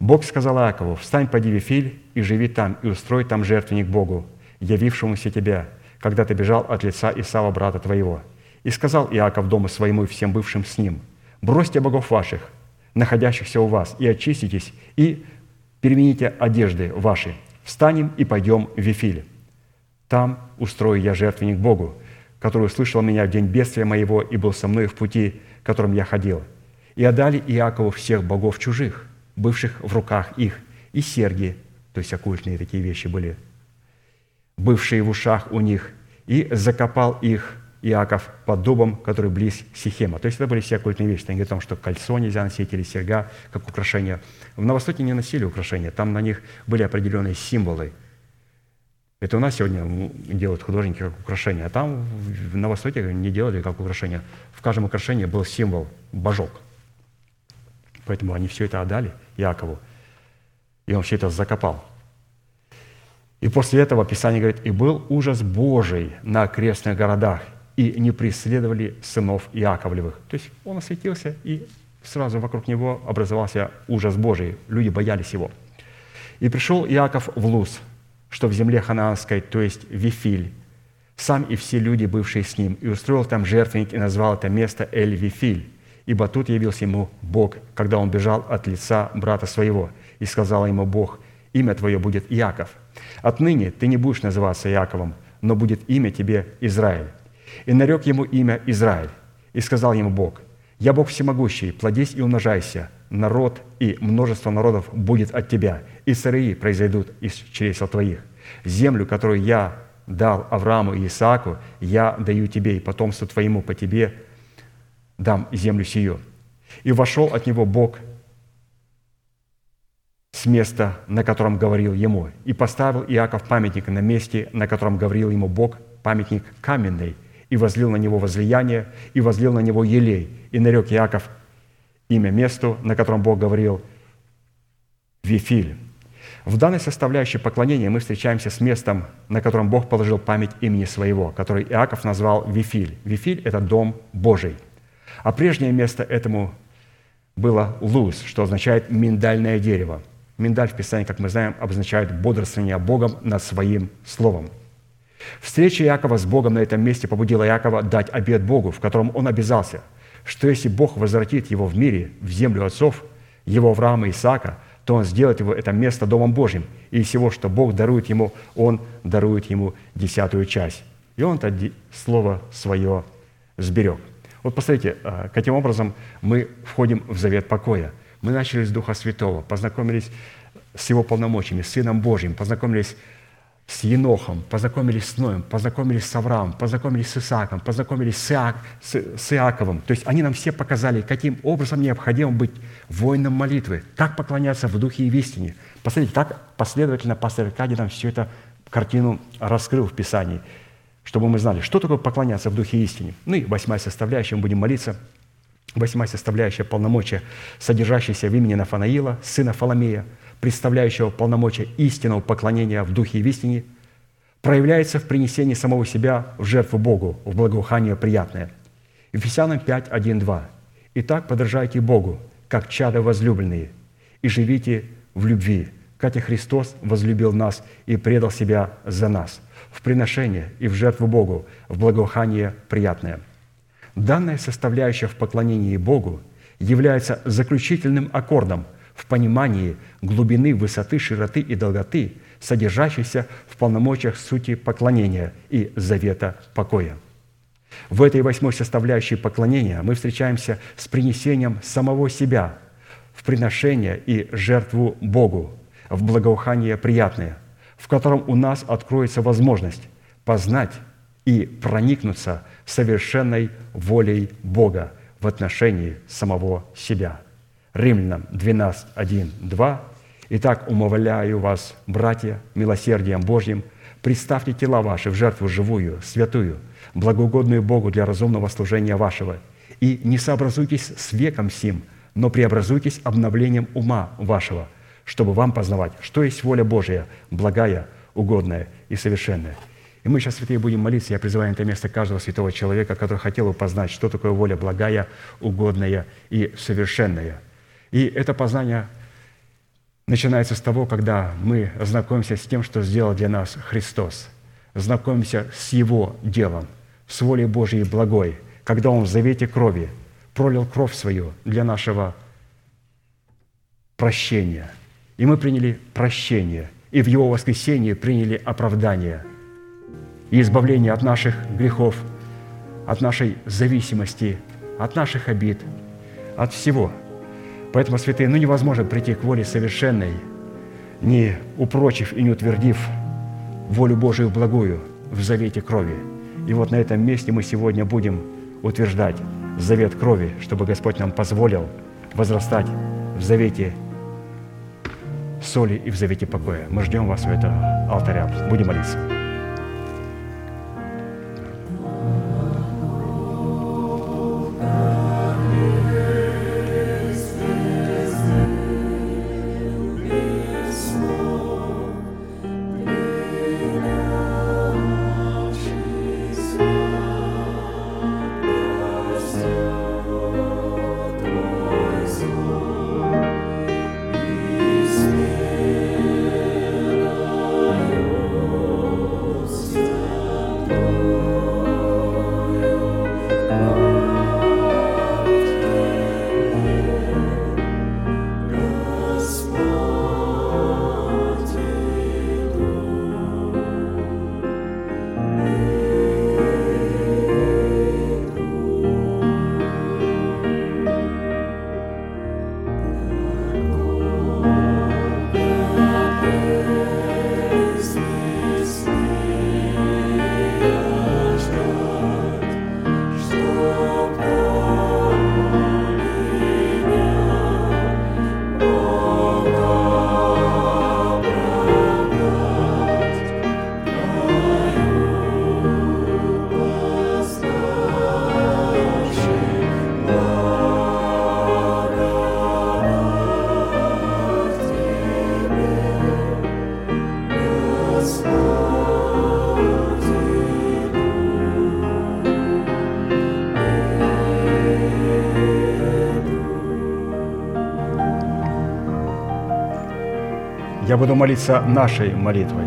Бог сказал Иакову, «Встань, поди Вифиль, и живи там, и устрой там жертвенник Богу, явившемуся тебя, когда ты бежал от лица Исава, брата твоего». И сказал Иаков дому своему и всем бывшим с ним, «Бросьте богов ваших, находящихся у вас, и очиститесь, и перемените одежды ваши, встанем и пойдем в Вифиль. Там устрою я жертвенник Богу, который услышал меня в день бедствия моего и был со мной в пути, которым я ходил. И отдали Иакову всех богов чужих, бывших в руках их, и серги, то есть оккультные такие вещи были, бывшие в ушах у них, и закопал их Иаков под дубом, который близ Сихема. То есть это были все оккультные вещи. Они говорят о том, что кольцо нельзя носить или серьга как украшение. В Новостоке не носили украшения, там на них были определенные символы. Это у нас сегодня делают художники как украшение, а там в Новостоке не делали как украшение. В каждом украшении был символ божок. Поэтому они все это отдали Якову, и он все это закопал – И после этого Писание говорит, «И был ужас Божий на окрестных городах, и не преследовали сынов Иаковлевых». То есть он осветился, и сразу вокруг него образовался ужас Божий. Люди боялись его. «И пришел Иаков в Луз, что в земле ханаанской, то есть Вифиль, сам и все люди, бывшие с ним, и устроил там жертвенник и назвал это место Эль-Вифиль, ибо тут явился ему Бог, когда он бежал от лица брата своего, и сказал ему Бог, имя твое будет Иаков. Отныне ты не будешь называться Иаковом, но будет имя тебе Израиль. И нарек ему имя Израиль, и сказал ему Бог, «Я Бог всемогущий, плодись и умножайся, народ и множество народов будет от тебя, и цари произойдут из чресел твоих. Землю, которую я дал Аврааму и Исааку, я даю тебе и потомству твоему по тебе дам землю сию». И вошел от него Бог с места, на котором говорил ему, и поставил Иаков памятник на месте, на котором говорил ему Бог, памятник каменный, и возлил на него возлияние, и возлил на него елей, и нарек Иаков имя месту, на котором Бог говорил, Вифиль. В данной составляющей поклонения мы встречаемся с местом, на котором Бог положил память имени своего, который Иаков назвал Вифиль. Вифиль – это дом Божий. А прежнее место этому было Луз, что означает «миндальное дерево». Миндаль в Писании, как мы знаем, обозначает бодрствование Богом над Своим Словом. Встреча Иакова с Богом на этом месте побудила Иакова дать обет Богу, в котором он обязался, что если Бог возвратит его в мире, в землю отцов, его Авраама и Исаака, то он сделает его это место Домом Божьим. И всего, что Бог дарует ему, он дарует ему десятую часть. И он это слово свое сберег. Вот посмотрите, а, каким образом мы входим в завет покоя. Мы начали с Духа Святого, познакомились с Его полномочиями, с Сыном Божьим, познакомились с Енохом, познакомились с Ноем, познакомились с Авраамом, познакомились с Исааком, познакомились с, Иак, с, с Иаковом. То есть они нам все показали, каким образом необходимо быть воином молитвы, как поклоняться в духе и в истине. Посмотрите, так последовательно пастор Аркадий нам всю эту картину раскрыл в Писании, чтобы мы знали, что такое поклоняться в духе и истине. Ну и восьмая составляющая, мы будем молиться. Восьмая составляющая полномочия, содержащаяся в имени Нафанаила, сына Фоломея – представляющего полномочия истинного поклонения в духе и в истине, проявляется в принесении самого себя в жертву Богу, в благоухание приятное. Ефесянам 5, 1, 2. «Итак, подражайте Богу, как чада возлюбленные, и живите в любви, как и Христос возлюбил нас и предал себя за нас, в приношение и в жертву Богу, в благоухание приятное». Данная составляющая в поклонении Богу является заключительным аккордом – в понимании глубины, высоты, широты и долготы, содержащейся в полномочиях сути поклонения и завета покоя. В этой восьмой составляющей поклонения мы встречаемся с принесением самого себя в приношение и жертву Богу, в благоухание приятное, в котором у нас откроется возможность познать и проникнуться совершенной волей Бога в отношении самого себя – Римлянам 12, 1, 2. «Итак, умовляю вас, братья, милосердием Божьим, представьте тела ваши в жертву живую, святую, благоугодную Богу для разумного служения вашего, и не сообразуйтесь с веком сим, но преобразуйтесь обновлением ума вашего, чтобы вам познавать, что есть воля Божия, благая, угодная и совершенная». И мы сейчас, святые, будем молиться. Я призываю на это место каждого святого человека, который хотел бы познать, что такое воля благая, угодная и совершенная – и это познание начинается с того, когда мы знакомимся с тем, что сделал для нас Христос, знакомимся с Его делом, с волей Божией благой, когда Он в завете крови пролил кровь свою для нашего прощения. И мы приняли прощение, и в Его воскресении приняли оправдание. И избавление от наших грехов, от нашей зависимости, от наших обид, от всего – Поэтому, святые, ну невозможно прийти к воле совершенной, не упрочив и не утвердив волю Божию благую в завете крови. И вот на этом месте мы сегодня будем утверждать завет крови, чтобы Господь нам позволил возрастать в завете соли и в завете покоя. Мы ждем вас у этого алтаря. Будем молиться. Я буду молиться нашей молитвой.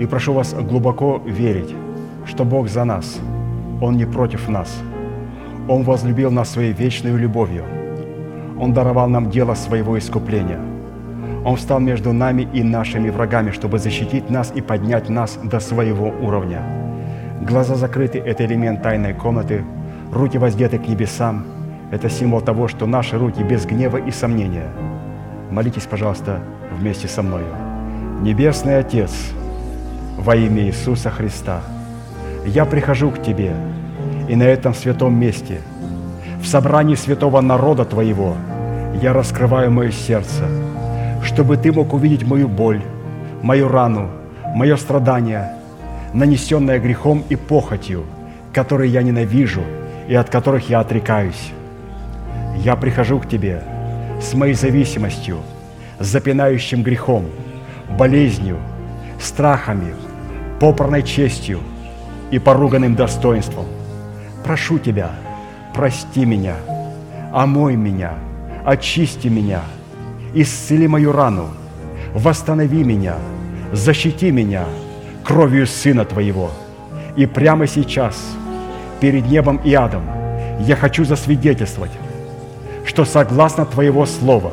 И прошу вас глубоко верить, что Бог за нас, Он не против нас. Он возлюбил нас своей вечной любовью. Он даровал нам дело своего искупления. Он встал между нами и нашими врагами, чтобы защитить нас и поднять нас до своего уровня. Глаза закрыты – это элемент тайной комнаты, руки воздеты к небесам – это символ того, что наши руки без гнева и сомнения. Молитесь, пожалуйста, вместе со мною. Небесный Отец, во имя Иисуса Христа, я прихожу к Тебе, и на этом святом месте, в собрании святого народа Твоего, я раскрываю мое сердце, чтобы Ты мог увидеть мою боль, мою рану, мое страдание, нанесенное грехом и похотью, которые я ненавижу и от которых я отрекаюсь. Я прихожу к Тебе с моей зависимостью, запинающим грехом, болезнью, страхами, попранной честью и поруганным достоинством. Прошу Тебя, прости меня, омой меня, очисти меня, исцели мою рану, восстанови меня, защити меня кровью Сына Твоего. И прямо сейчас, перед небом и адом, я хочу засвидетельствовать, что согласно Твоего Слова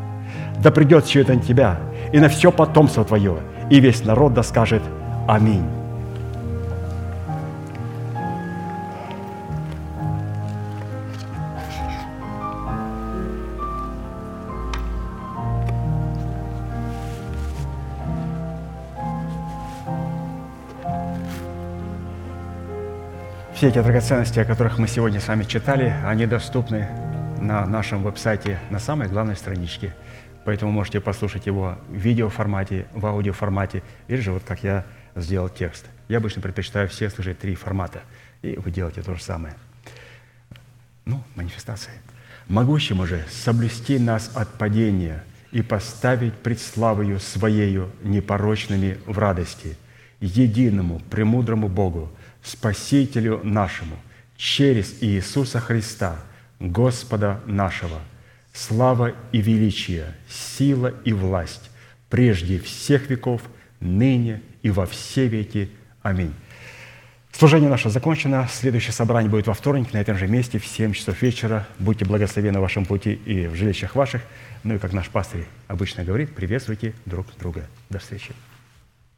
Да придет все это на тебя и на все потомство твое, и весь народ да скажет Аминь. Все эти драгоценности, о которых мы сегодня с вами читали, они доступны на нашем веб-сайте на самой главной страничке. Поэтому можете послушать его в видеоформате, в аудиоформате, или же вот как я сделал текст. Я обычно предпочитаю все слушать три формата, и вы делаете то же самое. Ну, манифестация. Могущему же соблюсти нас от падения и поставить пред славою Своею непорочными в радости, единому, премудрому Богу, Спасителю нашему, через Иисуса Христа, Господа нашего, слава и величие, сила и власть, прежде всех веков, ныне и во все веки. Аминь. Служение наше закончено. Следующее собрание будет во вторник на этом же месте в 7 часов вечера. Будьте благословены в вашем пути и в жилищах ваших. Ну и как наш пастырь обычно говорит, приветствуйте друг друга. До встречи.